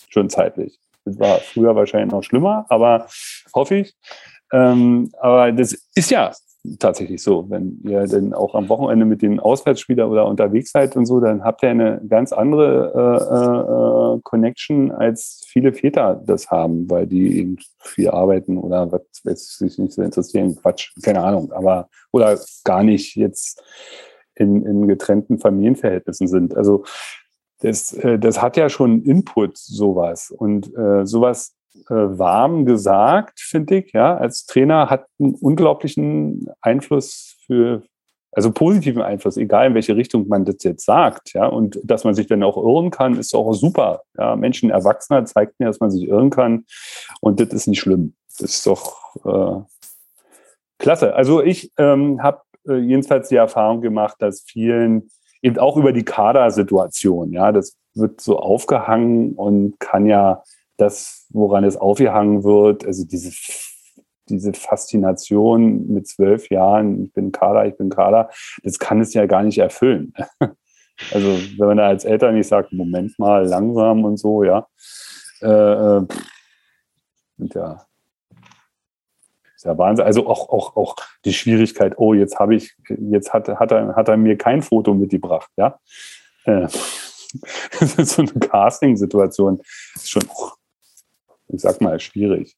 Schon zeitlich. Das war früher wahrscheinlich noch schlimmer, aber hoffe ich. Ähm, aber das ist ja tatsächlich so. Wenn ihr denn auch am Wochenende mit den Auswärtsspielern oder unterwegs seid und so, dann habt ihr eine ganz andere äh, äh, Connection, als viele Väter das haben, weil die eben viel arbeiten oder was, was sich nicht so interessieren. Quatsch, keine Ahnung, aber oder gar nicht jetzt in, in getrennten Familienverhältnissen sind. Also das, äh, das hat ja schon Input, sowas. Und äh, sowas äh, warm gesagt, finde ich. Ja, als Trainer hat einen unglaublichen Einfluss für, also positiven Einfluss, egal in welche Richtung man das jetzt sagt. Ja, und dass man sich dann auch irren kann, ist auch super. Ja, Menschen, Erwachsener zeigt mir, dass man sich irren kann. Und das ist nicht schlimm. Das ist doch äh, klasse. Also ich ähm, habe äh, jedenfalls die Erfahrung gemacht, dass vielen eben auch über die Kadersituation, ja, das wird so aufgehangen und kann ja das, woran es aufgehangen wird, also diese, diese Faszination mit zwölf Jahren, ich bin Kader, ich bin Kader, das kann es ja gar nicht erfüllen. [LAUGHS] Also wenn man da als Eltern nicht sagt, Moment mal, langsam und so, ja, äh, äh ja, ist ja Wahnsinn. Also auch, auch, auch die Schwierigkeit, oh, jetzt habe ich, jetzt hat, hat, er, hat er mir kein Foto mitgebracht, ja. Äh, [LAUGHS] so eine Casting-Situation. Ist schon, oh, ich sag mal, schwierig.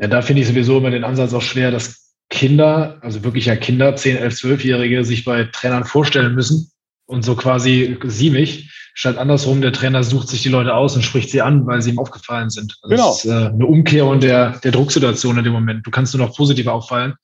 Ja, da finde ich sowieso immer den Ansatz auch schwer, dass Kinder, also wirklich ja Kinder, 10, 11, 12-Jährige, sich bei Trainern vorstellen müssen und so quasi sie mich, statt andersrum, der Trainer sucht sich die Leute aus und spricht sie an, weil sie ihm aufgefallen sind. Also genau. Das ist äh, eine Umkehrung der, der Drucksituation in dem Moment. Du kannst nur noch positiv auffallen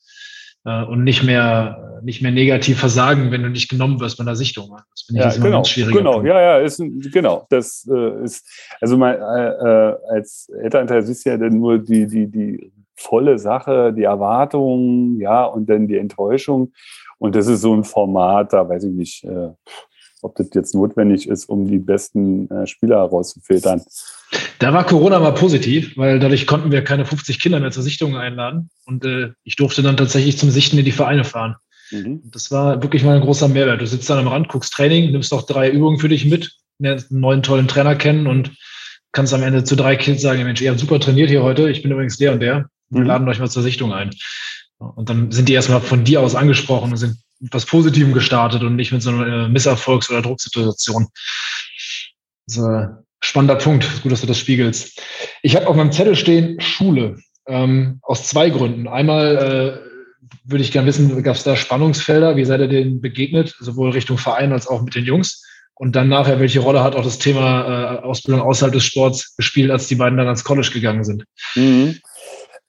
äh, und nicht mehr, nicht mehr negativ versagen, wenn du nicht genommen wirst bei der Sichtung. Das finde ich ja, genau, ganz schwierig. Genau, Punkt. ja, ja, ist, genau. Das äh, ist, also mal, äh, äh, als Elternteil siehst du ja dann nur die, die, die volle Sache, die Erwartung, ja, und dann die Enttäuschung. Und das ist so ein Format, da weiß ich nicht, äh, ob das jetzt notwendig ist, um die besten äh, Spieler herauszufiltern. Da war Corona mal positiv, weil dadurch konnten wir keine 50 Kinder mehr zur Sichtung einladen. Und äh, ich durfte dann tatsächlich zum Sichten in die Vereine fahren. Mhm. Das war wirklich mal ein großer Mehrwert. Du sitzt dann am Rand, guckst Training, nimmst auch drei Übungen für dich mit, lernst einen neuen tollen Trainer kennen und kannst am Ende zu drei Kids sagen, Mensch, ihr habt super trainiert hier heute, ich bin übrigens der und der. Wir mhm. laden euch mal zur Sichtung ein. Und dann sind die erstmal von dir aus angesprochen und sind was Positivem gestartet und nicht mit so einer Misserfolgs- oder Drucksituation. Das ist ein spannender Punkt. Gut, dass du das spiegelst. Ich habe auf meinem Zettel stehen Schule. Ähm, aus zwei Gründen. Einmal äh, würde ich gerne wissen, gab es da Spannungsfelder? Wie seid ihr denen begegnet? Sowohl Richtung Verein als auch mit den Jungs? Und dann nachher, welche Rolle hat auch das Thema äh, Ausbildung außerhalb des Sports gespielt, als die beiden dann ans College gegangen sind? Mhm.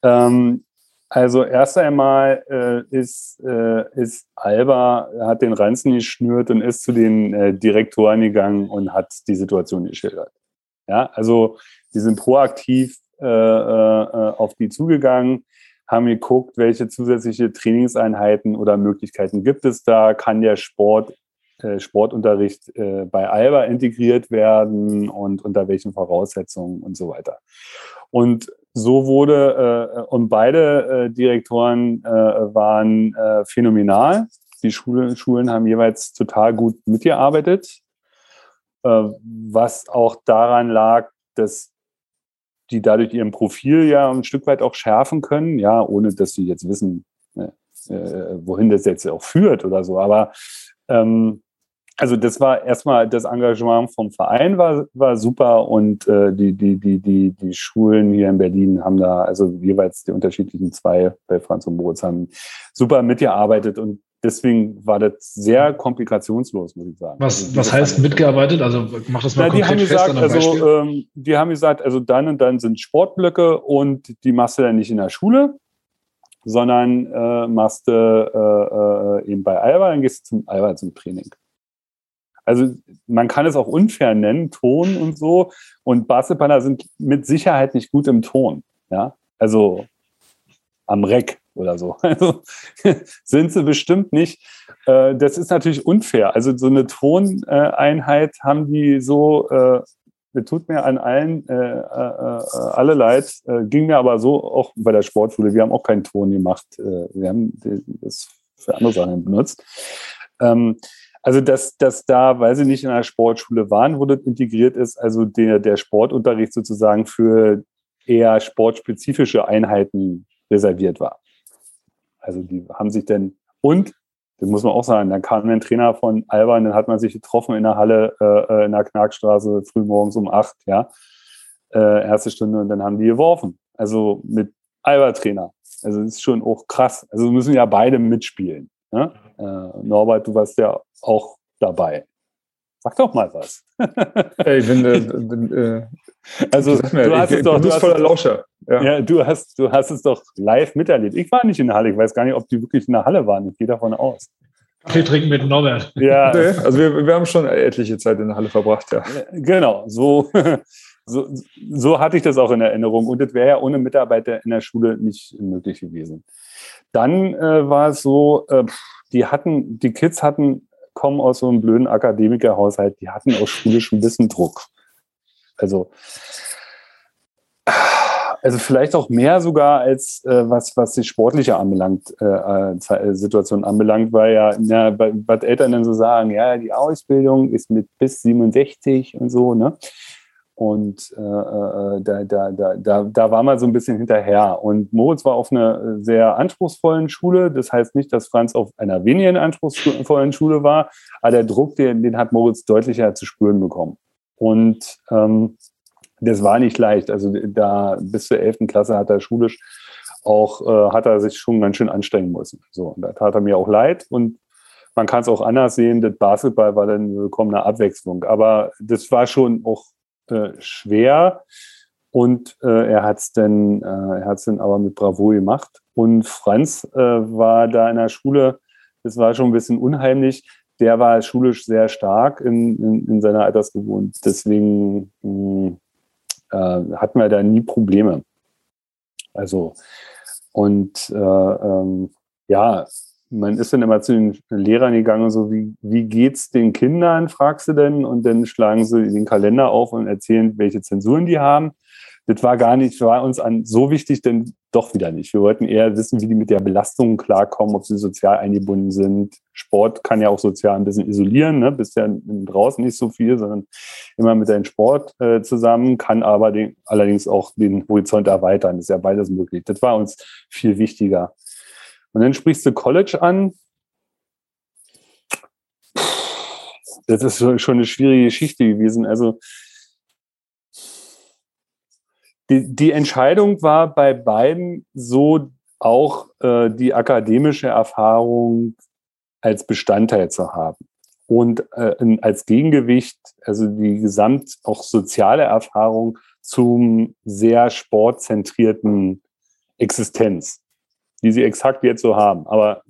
Ähm, also erst einmal äh, ist, äh, ist Alba, hat den Ranzen geschnürt und ist zu den äh, Direktoren gegangen und hat die Situation geschildert. Ja, also die sind proaktiv äh, äh, auf die zugegangen, haben geguckt, welche zusätzliche Trainingseinheiten oder Möglichkeiten gibt es da, kann der Sport äh, Sportunterricht äh, bei Alba integriert werden und unter welchen Voraussetzungen und so weiter. Und so wurde, äh, und beide äh, Direktoren äh, waren äh, phänomenal. Die Schule, Schulen haben jeweils total gut mitgearbeitet, was auch daran lag, dass die dadurch ihrem Profil ja ein Stück weit auch schärfen können, ja, ohne dass sie jetzt wissen, ne, äh, wohin das jetzt auch führt oder so. Aber ähm, also das war erstmal das Engagement vom Verein war, war super und äh, die, die, die, die, die Schulen hier in Berlin haben da, also jeweils die unterschiedlichen zwei bei Franz und Moritz haben super mitgearbeitet und deswegen war das sehr komplikationslos, muss ich sagen. Was, also, was heißt mitgearbeitet? Also mach das mal Na, die haben gesagt, also ähm, die haben gesagt, also dann und dann sind Sportblöcke und die machst du dann nicht in der Schule, sondern äh, machst du äh, äh, eben bei Alba, dann gehst du zum Alba zum Training. Also man kann es auch unfair nennen, Ton und so. Und Basketballer sind mit Sicherheit nicht gut im Ton. Ja, also am Reck oder so. [LAUGHS] Also sind sie bestimmt nicht. Äh, das ist natürlich unfair. Also so eine Toneinheit haben die so, äh, tut mir an allen äh, alle leid, ging mir aber so auch bei der Sportschule. Wir haben auch keinen Ton gemacht. wir haben das für andere Sachen benutzt. Ähm, also, dass, dass da, weil sie nicht in einer Sportschule waren, wo das integriert ist, also der, der Sportunterricht sozusagen für eher sportspezifische Einheiten reserviert war. Also die haben sich denn, und, das muss man auch sagen, dann kam ein Trainer von Alba, dann hat man sich getroffen in der Halle äh, äh in der Knackstraße früh morgens um acht, ja, äh, erste Stunde und dann haben die geworfen. Also mit Alba-Trainer. Also das ist schon auch krass. Also müssen ja beide mitspielen. Ne? Äh, Norbert, du warst ja auch dabei. Sag doch mal was. [LAUGHS] Ey, ich bin, äh, bin äh, also mir, du hast ich, es doch, du hast voller Lauscher. Ja. ja, du hast, du hast es doch live miterlebt. Ich war nicht in der Halle. Ich weiß gar nicht, ob die wirklich in der Halle waren. Ich gehe davon aus. Kaffee trinken mit Norbert. Ja. [LAUGHS] Nee, also wir, wir haben schon etliche Zeit in der Halle verbracht, ja. Genau, so, [LAUGHS] so, so hatte ich das auch in Erinnerung. Und das wäre ja ohne Mitarbeiter in der Schule nicht möglich gewesen. Dann äh, war es so, äh, die hatten, die Kids hatten, kommen aus so einem blöden Akademikerhaushalt, die hatten auch schulisch ein bisschen Druck. Also, also vielleicht auch mehr sogar als äh, was, was die sportliche anbelangt, äh, äh Situation anbelangt, weil ja, na, was Eltern dann so sagen, ja, die Ausbildung ist mit bis 67 und so, ne? Und äh, äh, da, da, da, da, da war man so ein bisschen hinterher. Und Moritz war auf einer sehr anspruchsvollen Schule. Das heißt nicht, dass Franz auf einer weniger anspruchsvollen Schule war, aber der Druck, den, den hat Moritz deutlicher zu spüren bekommen. Und ähm, das war nicht leicht. Also da bis zur 11. Klasse hat er schulisch auch, äh, hat er sich schon ganz schön anstrengen müssen. So, und da tat er mir auch leid. Und man kann es auch anders sehen, das Basketball war dann eine willkommene Abwechslung. Aber das war schon auch äh, schwer. Und äh, er hat es dann, äh, dann aber mit Bravo gemacht. Und Franz äh, war da in der Schule, das war schon ein bisschen unheimlich. Der war schulisch sehr stark in, in, in seiner Altersgruppe und deswegen mh, hm, äh, hatten wir da nie Probleme. Also, und äh, ähm, ja, man ist dann immer zu den Lehrern gegangen, so wie, wie geht's den Kindern, fragst du denn? Und dann schlagen sie den Kalender auf und erzählen, welche Zensuren die haben. Das war gar nicht, war uns an so wichtig, denn doch wieder nicht. Wir wollten eher wissen, wie die mit der Belastung klarkommen, ob sie sozial eingebunden sind. Sport kann ja auch sozial ein bisschen isolieren, ne? bist ja draußen nicht so viel, sondern immer mit deinem Sport äh, zusammen, kann aber den, allerdings auch den Horizont erweitern. Ist ja beides möglich. Das war uns viel wichtiger. Und dann sprichst du College an. Das ist schon eine schwierige Geschichte gewesen. Also die, die Entscheidung war bei beiden so auch äh, die akademische Erfahrung als Bestandteil zu haben. Und äh, als Gegengewicht, also die gesamt auch soziale Erfahrung zum sehr sportzentrierten Existenz die sie exakt jetzt so haben. Aber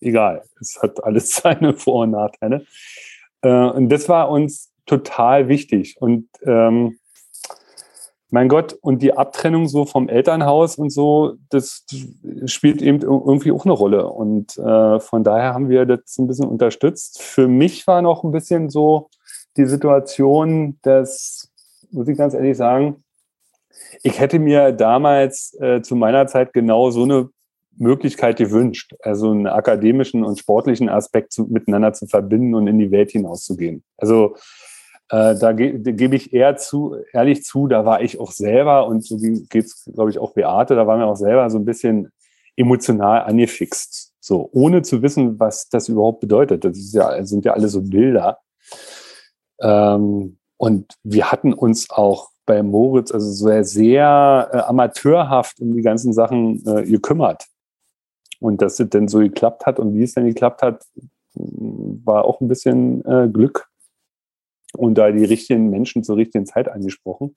egal, es hat alles [LAUGHS] seine Vor- und Nachteile. Äh, und das war uns total wichtig. Und ähm, mein Gott, und die Abtrennung so vom Elternhaus und so, das spielt eben irgendwie auch eine Rolle. Und äh, von daher haben wir das ein bisschen unterstützt. Für mich war noch ein bisschen so die Situation, dass, muss ich ganz ehrlich sagen, ich hätte mir damals äh, zu meiner Zeit genau so eine Möglichkeit gewünscht, also einen akademischen und sportlichen Aspekt zu, miteinander zu verbinden und in die Welt hinauszugehen. Also äh, da, ge da gebe ich eher zu, ehrlich zu, da war ich auch selber und so geht es, glaube ich, auch Beate, da waren wir auch selber so ein bisschen emotional angefixt. So, ohne zu wissen, was das überhaupt bedeutet. Das ist ja, sind ja alle so Bilder. Ähm, und wir hatten uns auch bei Moritz also sehr, sehr äh, amateurhaft um die ganzen Sachen äh, gekümmert. Und dass es denn so geklappt hat und wie es denn geklappt hat, war auch ein bisschen äh, Glück und da die richtigen Menschen zur richtigen Zeit angesprochen.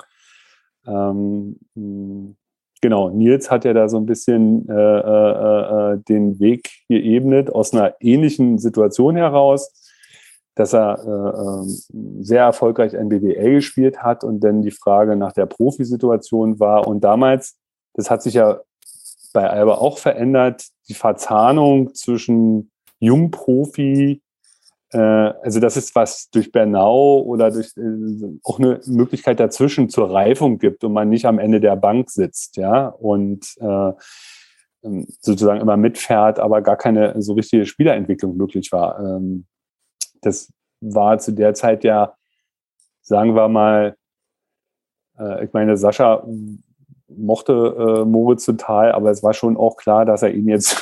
Ähm, genau, Nils hat ja da so ein bisschen äh, äh, äh, den Weg geebnet aus einer ähnlichen Situation heraus, dass er äh, sehr erfolgreich NBWL gespielt hat und dann die Frage nach der Profisituation war. Und damals, das hat sich ja bei Alba auch verändert, die Verzahnung zwischen Jungprofi äh, also das ist was durch Bernau oder durch äh, auch eine Möglichkeit dazwischen zur Reifung gibt und man nicht am Ende der Bank sitzt, ja, und äh, ähm, sozusagen immer mitfährt, aber gar keine so richtige Spielerentwicklung möglich war. Ähm, das war zu der Zeit ja, sagen wir mal, äh, ich meine, Sascha mochte äh, Moritz total, aber es war schon auch klar, dass er ihn jetzt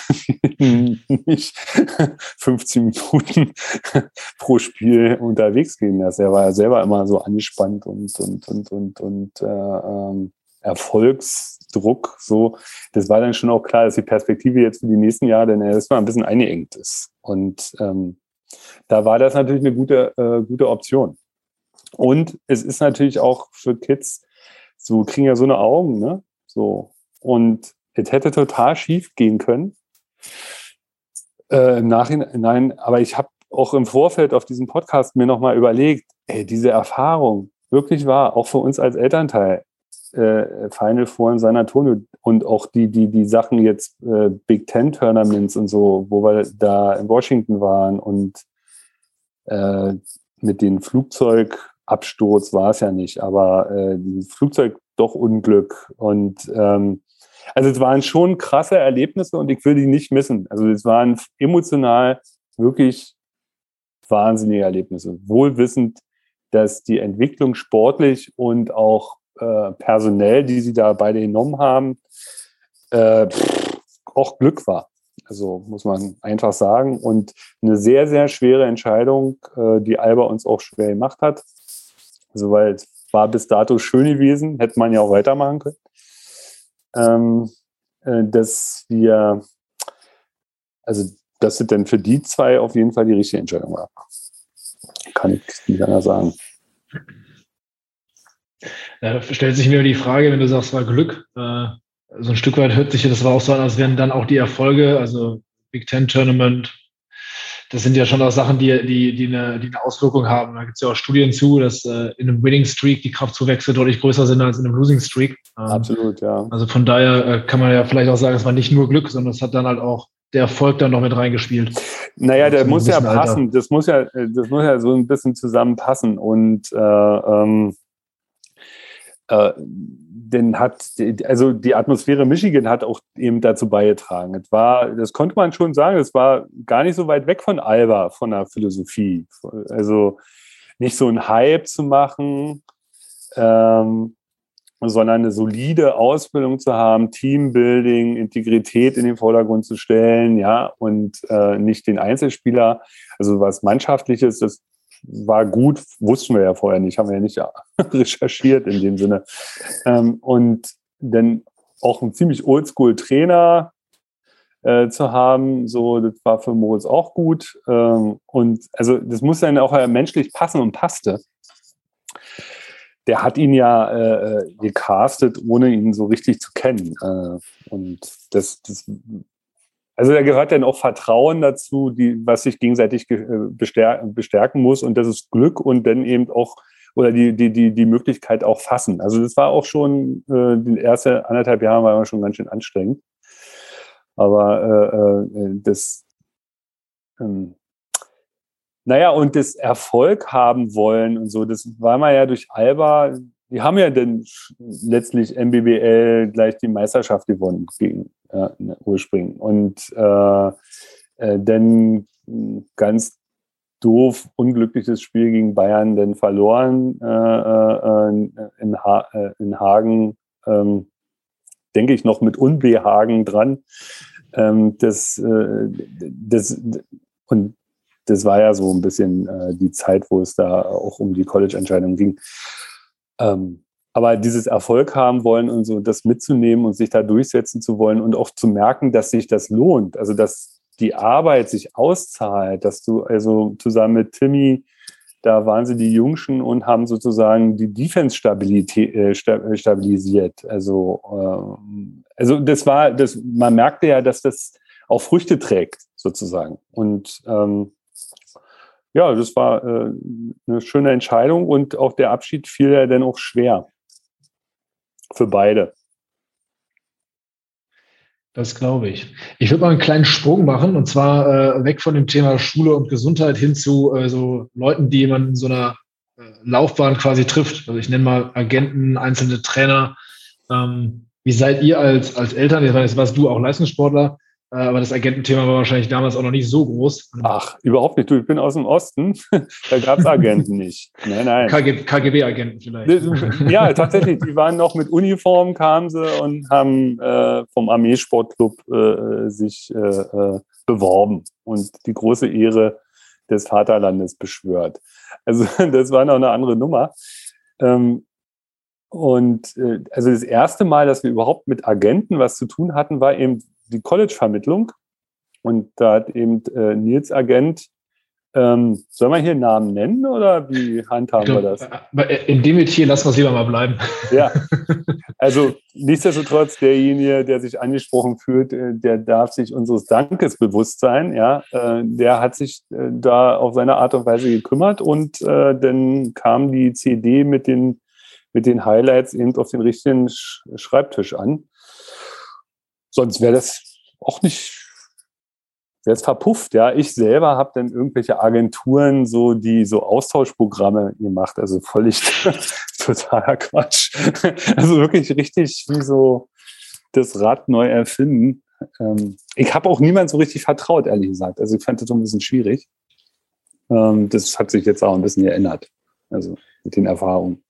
[LAUGHS] nicht [LAUGHS] 15 Minuten [LAUGHS] pro Spiel unterwegs gehen lässt. Er war ja selber immer so angespannt und, und, und, und, und äh, ähm, Erfolgsdruck. So, das war dann schon auch klar, dass die Perspektive jetzt für die nächsten Jahre dann erstmal ein bisschen eingeengt ist. Und ähm, da war das natürlich eine gute, äh, gute Option. Und es ist natürlich auch für Kids so kriegen ja so eine Augen, ne? So. Und es hätte total schief gehen können. Äh, Im Nachhinein, aber ich habe auch im Vorfeld auf diesem Podcast mir nochmal überlegt, ey, diese Erfahrung wirklich war, auch für uns als Elternteil, äh, Final Four in San Antonio und auch die, die, die Sachen jetzt, äh, Big Ten Tournaments und so, wo wir da in Washington waren und äh, mit den Flugzeug, Absturz war es ja nicht, aber äh, Flugzeug doch Unglück. Und ähm, also es waren schon krasse Erlebnisse und ich will die nicht missen. Also es waren emotional wirklich wahnsinnige Erlebnisse. Wohlwissend, dass die Entwicklung sportlich und auch äh, personell, die sie da beide genommen haben, äh, auch Glück war. Also muss man einfach sagen. Und eine sehr, sehr schwere Entscheidung, äh, die Alba uns auch schwer gemacht hat. Also weil es war bis dato schön gewesen, hätte man ja auch weitermachen können. Ähm, äh, dass wir, also dass es denn für die zwei auf jeden Fall die richtige Entscheidung war. Kann ich nicht anders sagen. Da stellt sich mir die Frage, wenn du sagst, war Glück. Äh, so ein Stück weit hört sich das war auch so an, als wären dann auch die Erfolge, also Big Ten Tournament, das sind ja schon auch Sachen, die, die, die, eine, die eine Auswirkung haben. Da gibt es ja auch Studien zu, dass äh, in einem Winning Streak die Kraftzuwächse deutlich größer sind als in einem Losing Streak. Ähm, Absolut, ja. Also von daher äh, kann man ja vielleicht auch sagen, es war nicht nur Glück, sondern es hat dann halt auch der Erfolg dann noch mit reingespielt. Naja, der muss ja passen. Alter. Das muss ja, das muss ja so ein bisschen zusammenpassen. Und äh, ähm, äh, denn hat, also die Atmosphäre Michigan hat auch eben dazu beigetragen. Es war, das konnte man schon sagen, es war gar nicht so weit weg von Alba, von der Philosophie. Also nicht so ein Hype zu machen, ähm, sondern eine solide Ausbildung zu haben, Teambuilding, Integrität in den Vordergrund zu stellen, ja, und äh, nicht den Einzelspieler, also was Mannschaftliches, das war gut, wussten wir ja vorher nicht, haben wir ja nicht [LAUGHS] recherchiert in dem Sinne. Ähm, und dann auch ein ziemlich oldschool-Trainer äh, zu haben, so, das war für Moritz auch gut. Ähm, und also das muss dann auch menschlich passen und passte. Der hat ihn ja äh, äh, gecastet, ohne ihn so richtig zu kennen. Äh, und das, das also da gehört dann auch Vertrauen dazu, die, was sich gegenseitig äh, bestärken, muss. Und das ist Glück und dann eben auch, oder die, die, die, die Möglichkeit auch fassen. Also das war auch schon, äh, die erste anderthalb Jahre war schon ganz schön anstrengend. Aber äh, äh, das, ähm, naja, und das Erfolg haben wollen und so, das war man ja durch Alba die haben ja dann letztlich MBBL gleich die Meisterschaft gewonnen gegen ja, ursprünglich. Und äh, äh, dann ganz doof, unglückliches Spiel gegen Bayern dann verloren äh, äh in, ha äh, in Hagen, ähm, denke ich noch mit Unbehagen dran. Ähm, das, äh, das, und das war ja so ein bisschen äh, die Zeit, wo es da auch um die College-Entscheidung ging. Ähm, aber dieses Erfolg haben wollen und so das mitzunehmen und sich da durchsetzen zu wollen und auch zu merken, dass sich das lohnt, also dass die Arbeit sich auszahlt, dass du also zusammen mit Timmy da waren sie die Jungschen und haben sozusagen die Defense äh, stabilisiert. Also, äh, also das war, das, man merkte ja, dass das auch Früchte trägt, sozusagen. Und ähm, ja, das war äh, eine schöne Entscheidung und auch der Abschied fiel ja dann auch schwer. Für beide. Das glaube ich. Ich würde mal einen kleinen Sprung machen und zwar äh, weg von dem Thema Schule und Gesundheit hin zu äh, so Leuten, die man in so einer äh, Laufbahn quasi trifft. Also ich nenne mal Agenten, einzelne Trainer. Ähm, wie seid ihr als, als Eltern, jetzt warst du auch Leistungssportler, aber das Agententhema war wahrscheinlich damals auch noch nicht so groß. Ach, überhaupt nicht. Du, ich bin aus dem Osten. [LAUGHS] da gab es Agenten nicht. Nein, nein. KGB-Agenten vielleicht. Ja, tatsächlich. Die waren noch mit Uniform, kamen sie und haben äh, vom Armeesportclub äh, sich äh, äh, beworben und die große Ehre des Vaterlandes beschwört. Also [LAUGHS] das war noch eine andere Nummer. Ähm, und äh, also das erste Mal, dass wir überhaupt mit Agenten was zu tun hatten, war eben die College-Vermittlung. Und da hat eben äh, Nils Agent, ähm, soll man hier Namen nennen oder wie handhaben glaub, wir das? Äh, in dem Metier lassen wir es lieber mal bleiben. Ja, [LAUGHS] also nichtsdestotrotz, derjenige, der sich angesprochen fühlt, äh, der darf sich unseres Dankes bewusst sein. Ja, äh, der hat sich äh, da auf seine Art und Weise gekümmert und äh, dann kam die CD mit den, mit den Highlights eben auf den richtigen Schreibtisch an. Sonst wäre das auch nicht, wäre es verpufft. Ja, ich selber habe dann irgendwelche Agenturen so, die so Austauschprogramme gemacht. Also völlig [LAUGHS] totaler Quatsch. Also wirklich richtig wie so das Rad neu erfinden. Ähm, ich habe auch niemand so richtig vertraut, ehrlich gesagt. Also ich fand das so ein bisschen schwierig. Ähm, das hat sich jetzt auch ein bisschen geändert. Also mit den Erfahrungen.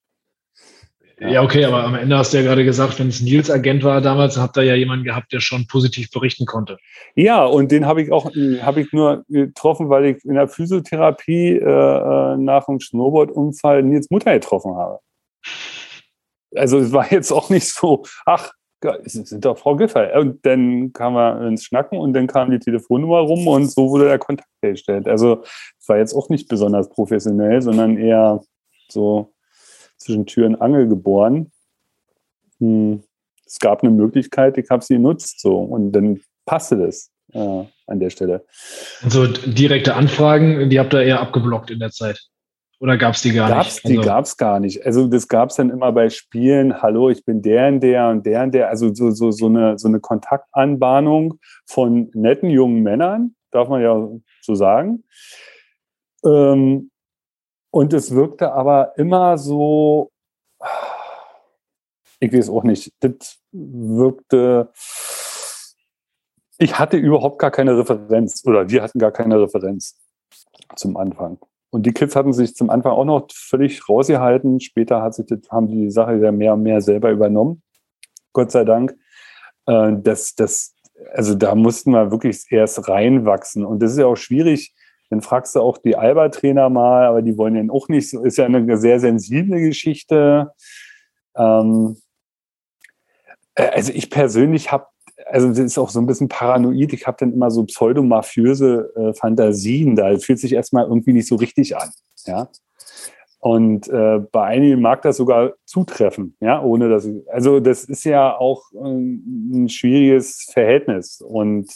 Ja. okay, aber am Ende hast du ja gerade gesagt, wenn es Nils Agent war damals, habt ihr ja jemanden gehabt, der schon positiv berichten konnte. Ja, und den habe ich auch habe ich nur getroffen, weil ich in der Physiotherapie äh, äh nach dem Snowboard-Unfall Nils Mutter getroffen habe. Also es war jetzt auch nicht so, ach, es sind doch Frau Giffey. Und dann kam er ins Schnacken und dann kam die Telefonnummer rum und so wurde der Kontakt hergestellt. Also es war jetzt auch nicht besonders professionell, sondern eher so zwischen Tür und Angel geboren. Hm, es gab eine Möglichkeit, ich habe sie genutzt so und dann passte das äh, an der Stelle. Und so direkte Anfragen, die habt ihr eher abgeblockt in der Zeit? Oder gab es die gar gab's, nicht? Also, die gab es gar nicht. Also das gab es dann immer bei Spielen, hallo, ich bin der und der und der und der. Also so, so, so, eine, so eine Kontaktanbahnung von netten jungen Männern, darf man ja so sagen. Ähm, und es wirkte aber immer so, ich weiß auch nicht, das wirkte, ich hatte überhaupt gar keine Referenz oder wir hatten gar keine Referenz zum Anfang. Und die Kids hatten sich zum Anfang auch noch völlig rausgehalten. Später hat sich das, haben die Sache ja mehr und mehr selber übernommen. Gott sei Dank. Äh, das, das, also da mussten wir wirklich erst reinwachsen. Und das ist ja auch schwierig, dann fragst du auch die Alba-Trainer mal, aber die wollen ja auch nicht, ist ja eine sehr sensible Geschichte. Ähm, äh, also ich persönlich habe, also das ist auch so ein bisschen paranoid, ich habe dann immer so pseudomafiöse äh, Fantasien, da fühlt sich erstmal irgendwie nicht so richtig an. Ja. Und äh, bei einigen mag das sogar zutreffen, ja, ohne dass also das ist ja auch äh, ein schwieriges Verhältnis. Und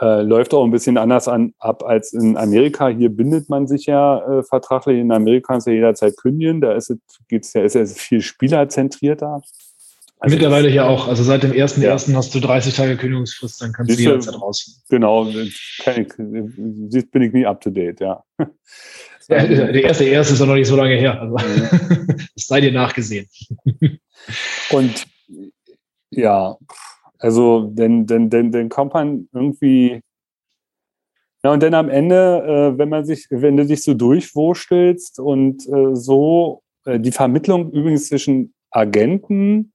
äh, läuft auch ein bisschen anders an, ab als in Amerika. Hier bindet man sich ja äh, vertraglich. In Amerika kannst du ja jederzeit kündigen. Da ist es, geht's ja, ist es viel spielerzentrierter. Also Mittlerweile ja auch. Also seit dem 1.1. Ja. hast du 30 Tage Kündigungsfrist, dann kannst Siehste, du jederzeit raus. Genau, ich, bin ich nie up to date, ja. [LAUGHS] ja der erste erste ist ja noch nicht so lange her. Also [LAUGHS] es sei dir nachgesehen. Und ja, also, denn, denn, denn, denn kommt man irgendwie. Ja, und dann am Ende, äh, wenn man sich, wenn du dich so durchwurstelst und äh, so, äh, die Vermittlung übrigens zwischen Agenten,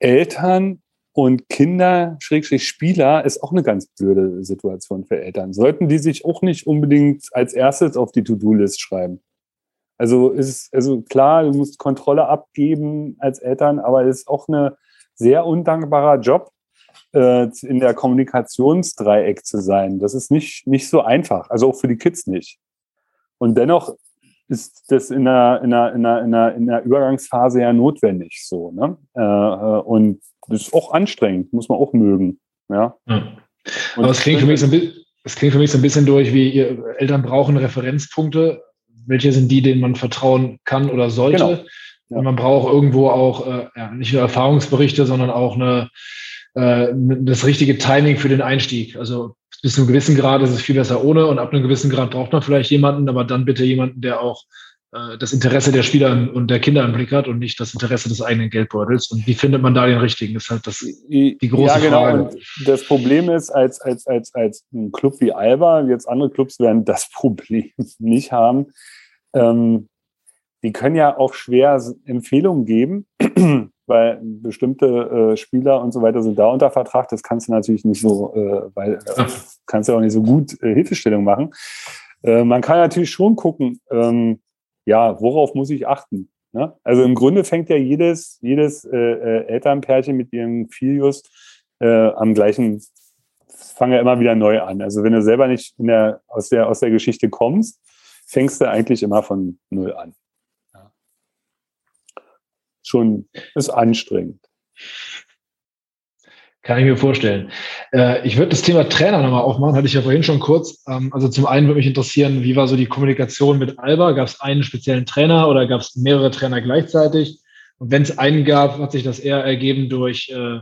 Eltern Und Kinder, Schrägstrich Spieler, ist auch eine ganz blöde Situation für Eltern. Sollten die sich auch nicht unbedingt als erstes auf die To-Do-List schreiben. Also ist also klar, du musst Kontrolle abgeben als Eltern, aber es ist auch ein sehr undankbarer Job, äh, in der Kommunikationsdreieck zu sein. Das ist nicht, nicht so einfach, also auch für die Kids nicht. Und dennoch ist das in der, in der, in der, in der, in der Übergangsphase ja notwendig so. Ne? Äh, äh und das ist auch anstrengend, muss man auch mögen. Ja. ja. Aber es klingt, für mich so ein bisschen, es klingt für mich so ein bisschen durch, wie ihr Eltern brauchen Referenzpunkte. Welche sind die, denen man vertrauen kann oder sollte? Genau. Ja. Und man braucht irgendwo auch äh, ja, nicht nur Erfahrungsberichte, sondern auch eine, äh, das richtige Timing für den Einstieg. Also bis zu einem gewissen Grad ist es viel besser ohne und ab einem gewissen Grad braucht man vielleicht jemanden, aber dann bitte jemanden, der auch äh, das Interesse der Spieler und der Kinder im Blick hat und nicht das Interesse des eigenen Geldbeutels. Und wie findet man da den richtigen? Das ist halt das, die große ja, genau. Frage. Und das Problem ist, als, als, als, als ein Club wie Alba, jetzt andere Clubs werden das [LAUGHS] Problem nicht haben. Ähm, die können ja auch schwer Empfehlungen geben, [CLEARS THROAT] weil bestimmte äh, Spieler und so weiter sind da unter Vertrag. Das kannst du natürlich nicht so, äh, weil äh, kannst du auch nicht so gut äh, Hilfestellung machen. Äh, man kann natürlich schon gucken, ähm, ja, worauf muss ich achten? Ne? Also im Grunde fängt ja jedes, jedes äh, Elternpärchen mit ihrem Filius am gleichen, fange ja immer wieder neu an. Also wenn du selber nicht in der, aus, der, aus der Geschichte kommst, fängst du eigentlich immer von null an. Schon ist anstrengend. Kann ich mir vorstellen. Äh, ich würde das Thema Trainer nochmal aufmachen, hatte ich ja vorhin schon kurz. Ähm, also zum einen würde mich interessieren, wie war so die Kommunikation mit Alba? Gab es einen speziellen Trainer oder gab es mehrere Trainer gleichzeitig? Und wenn es einen gab, hat sich das eher ergeben durch, äh,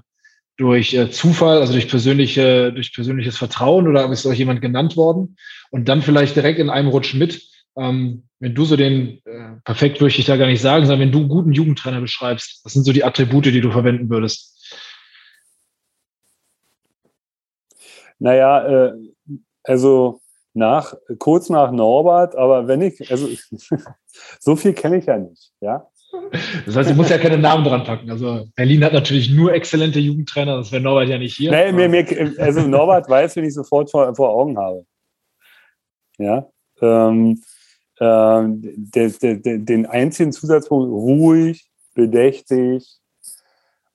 durch äh, Zufall, also durch, persönliche, durch persönliches Vertrauen oder ist euch jemand genannt worden? Und dann vielleicht direkt in einem Rutsch mit, ähm, wenn du so den, perfekt würde ich da gar nicht sagen, sondern wenn du einen guten Jugendtrainer beschreibst, was sind so die Attribute, die du verwenden würdest? Naja, äh, also nach, kurz nach Norbert, aber wenn ich, also [LAUGHS] so viel kenne ich ja nicht, ja. Das heißt, ich muss ja keine Namen dran packen. Also Berlin hat natürlich nur exzellente Jugendtrainer, das wäre Norbert ja nicht hier. Nee, mir, mir, also Norbert weiß, wenn ich sofort vor, vor Augen habe. Ja. Ähm, der, der, der, den einzigen Zusatzpunkt, ruhig, bedächtig,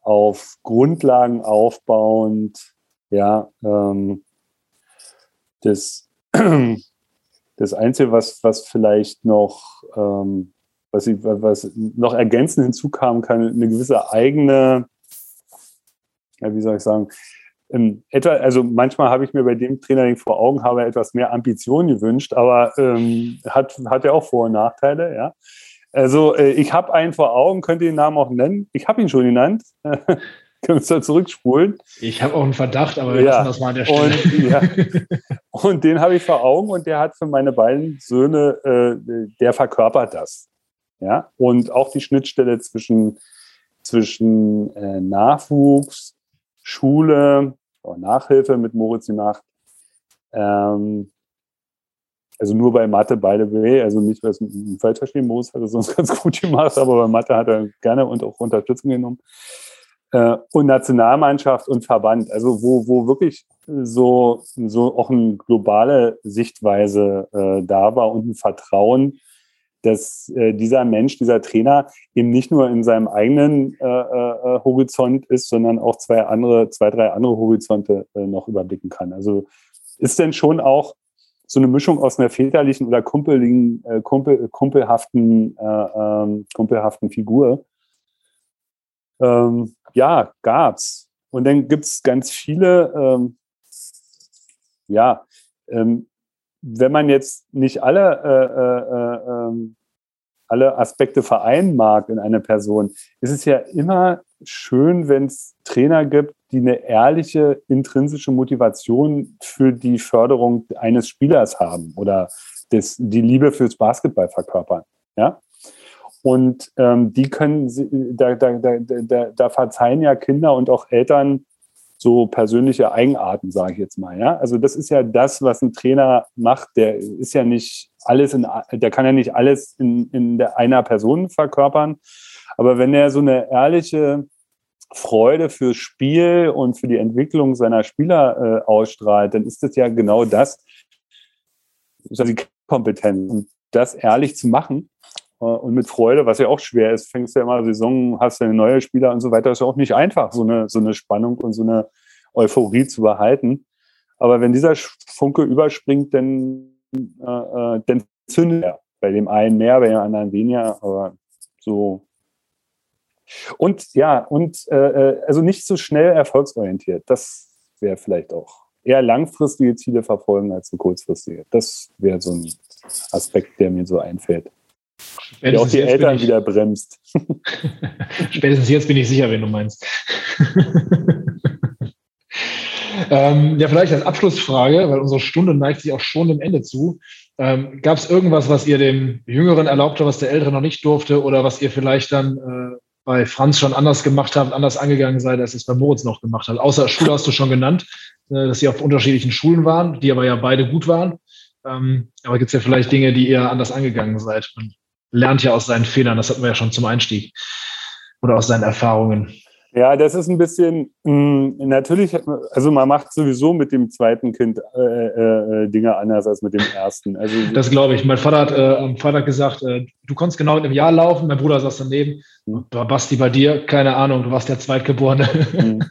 auf Grundlagen aufbauend, ja, ähm, das, [CLEARS THROAT] das Einzige, was, was vielleicht noch, ähm, was, ich, was noch ergänzend hinzukam, kann eine gewisse eigene, ja, wie soll ich sagen, ähm, etwa, also manchmal habe ich mir bei dem Trainer, den ich vor Augen habe, etwas mehr Ambition gewünscht, aber ähm, hat, hat ja auch Vor- und Nachteile, ja. Also äh, ich habe einen vor Augen, könnt ihr den Namen auch nennen. Ich habe ihn schon genannt. [LAUGHS] können wir da zurückspulen. Ich habe auch einen Verdacht, aber wir ja. lassen das mal an der Stelle. Und, ja. [LAUGHS] und den habe ich vor Augen und der hat für meine beiden Söhne, äh, der verkörpert das. Ja, und auch die Schnittstelle zwischen, zwischen äh, Nachwuchs, Schule, oh, Nachhilfe mit Moritz die Nacht. Ähm, also nur bei Mathe, by the way, also nicht, weil es falsch verstehen muss, hat er sonst [LAUGHS] ganz gut gemacht, aber bei Mathe hat er gerne und auch Unterstützung genommen. Äh, und Nationalmannschaft und Verband, also wo, wo wirklich so, so auch eine globale Sichtweise äh, da war und ein Vertrauen, dass äh, dieser Mensch, dieser Trainer eben nicht nur in seinem eigenen äh, äh, Horizont ist, sondern auch zwei andere, zwei, drei andere Horizonte äh, noch überblicken kann. Also ist denn schon auch so eine Mischung aus einer väterlichen oder kumpeligen, äh, kumpel, kumpelhaften, äh, ähm, kumpelhaften Figur ähm, ja, gab's. Und dann gibt's ganz viele, ähm, ja, ähm, wenn man jetzt nicht alle, äh, äh, ähm, alle Aspekte vereinen mag in einer Person, ist es ja immer schön, wenn es Trainer gibt, die eine ehrliche, intrinsische Motivation für die Förderung eines Spielers haben oder das, die Liebe fürs Basketball verkörpern. Ja? Und ähm, die können, da, da, da, da verzeihen ja Kinder und auch Eltern so persönliche Eigenarten, sage ich jetzt mal. Ja? Also das ist ja das, was ein Trainer macht. Der ist ja nicht alles in, der kann ja nicht alles in, in einer Person verkörpern. Aber wenn er so eine ehrliche Freude fürs Spiel und für die Entwicklung seiner Spieler äh, ausstrahlt, dann ist das ja genau das, also die Kompetenz. Und das ehrlich zu machen und mit Freude, was ja auch schwer ist, fängst du ja immer Saison, hast du neue Spieler und so weiter, ist ja auch nicht einfach, so eine, so eine Spannung und so eine Euphorie zu behalten. Aber wenn dieser Funke überspringt, dann, äh, äh, dann zündet er. Bei dem einen mehr, bei dem anderen weniger, aber so. Und ja, und äh, äh also nicht so schnell erfolgsorientiert. Das wäre vielleicht auch eher langfristige Ziele verfolgen als so kurzfristige. Das wäre so ein Aspekt, der mir so einfällt. Der auch die Eltern wieder bremst. [LAUGHS] Spätestens jetzt bin ich sicher, wen du meinst. [LAUGHS] ähm, ja, vielleicht als Abschlussfrage, weil unsere Stunde neigt sich auch schon dem Ende zu. Ähm, Gab es irgendwas, was ihr dem Jüngeren erlaubte, was der Ältere noch nicht durfte oder was ihr vielleicht dann äh, bei Franz schon anders gemacht habt, anders angegangen seid, als es bei Moritz noch gemacht hat? Außer Schule hast du schon genannt, äh, dass sie auf unterschiedlichen Schulen waren, die aber ja beide gut waren. Ähm, aber gibt es ja vielleicht Dinge, die ihr anders angegangen seid? Man lernt ja aus seinen Fehlern, das hatten wir ja schon zum Einstieg. Oder aus seinen Erfahrungen. Ja, das ist ein bisschen, mh, hm, natürlich, also man macht sowieso mit dem zweiten Kind äh, äh, äh, Dinge anders als mit dem ersten. Also, das glaube ich. Mein Vater hat äh, am Freitag gesagt, äh, du konntest genau in einem Jahr laufen, mein Bruder saß daneben. Mhm. Basti, bei dir, keine Ahnung, du warst der Zweitgeborene. Mhm.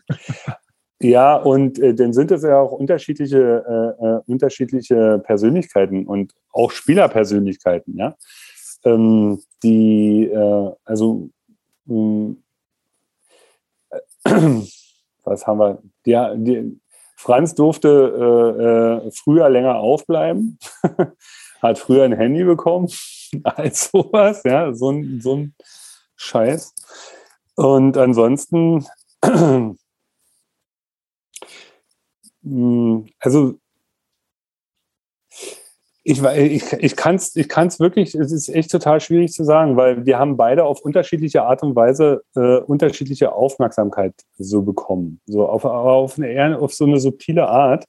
Ja, und äh, dann sind es ja auch unterschiedliche, äh, äh, unterschiedliche Persönlichkeiten und auch Spielerpersönlichkeiten, ja. Ähm, die, äh, also, hm, äh, [CLEARS THROAT] was haben wir? Ja, die, Franz durfte äh, früher länger aufbleiben, [LAUGHS] hat früher ein Handy bekommen [LAUGHS] als sowas, ja, so ein, so ein Scheiß. Und ansonsten [CLEARS THROAT] hm, also ich, ich, ich kann es ich wirklich, es ist echt total schwierig zu sagen, weil wir haben beide auf unterschiedliche Art und Weise äh, unterschiedliche Aufmerksamkeit so bekommen. So auf, auf, eine, auf so eine subtile Art.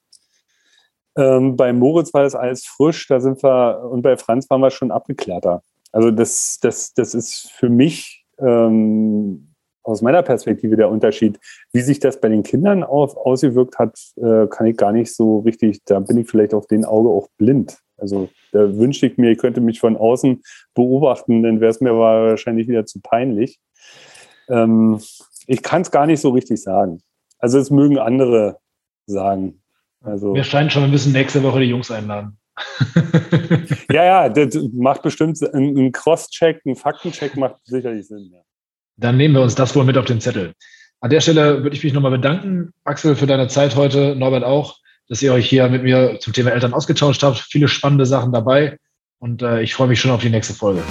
Ähm, bei Moritz war das alles frisch, da sind wir, und bei Franz waren wir schon abgeklärter. Also das, das, das ist für mich ähm, aus meiner Perspektive der Unterschied. Wie sich das bei den Kindern auf, ausgewirkt hat, äh, kann ich gar nicht so richtig, da bin ich vielleicht auf den Auge auch blind. Also da wünschte ich mir, ich könnte mich von außen beobachten, dann wäre es mir wahrscheinlich wieder zu peinlich. Ähm, ich kann es gar nicht so richtig sagen. Also es mögen andere sagen. Also, Mir scheint schon, wir müssen nächste Woche die Jungs einladen. [LAUGHS] [LAUGHS] ja, ja, das macht bestimmt ein Cross-Check, ein Faktencheck macht sicherlich Sinn. Ja. Dann nehmen wir uns das wohl mit auf den Zettel. An der Stelle würde ich mich nochmal bedanken, Axel, für deine Zeit heute, Norbert auch, dass ihr euch hier mit mir zum Thema Eltern ausgetauscht habt. Viele spannende Sachen dabei und äh, ich freue mich schon auf die nächste Folge.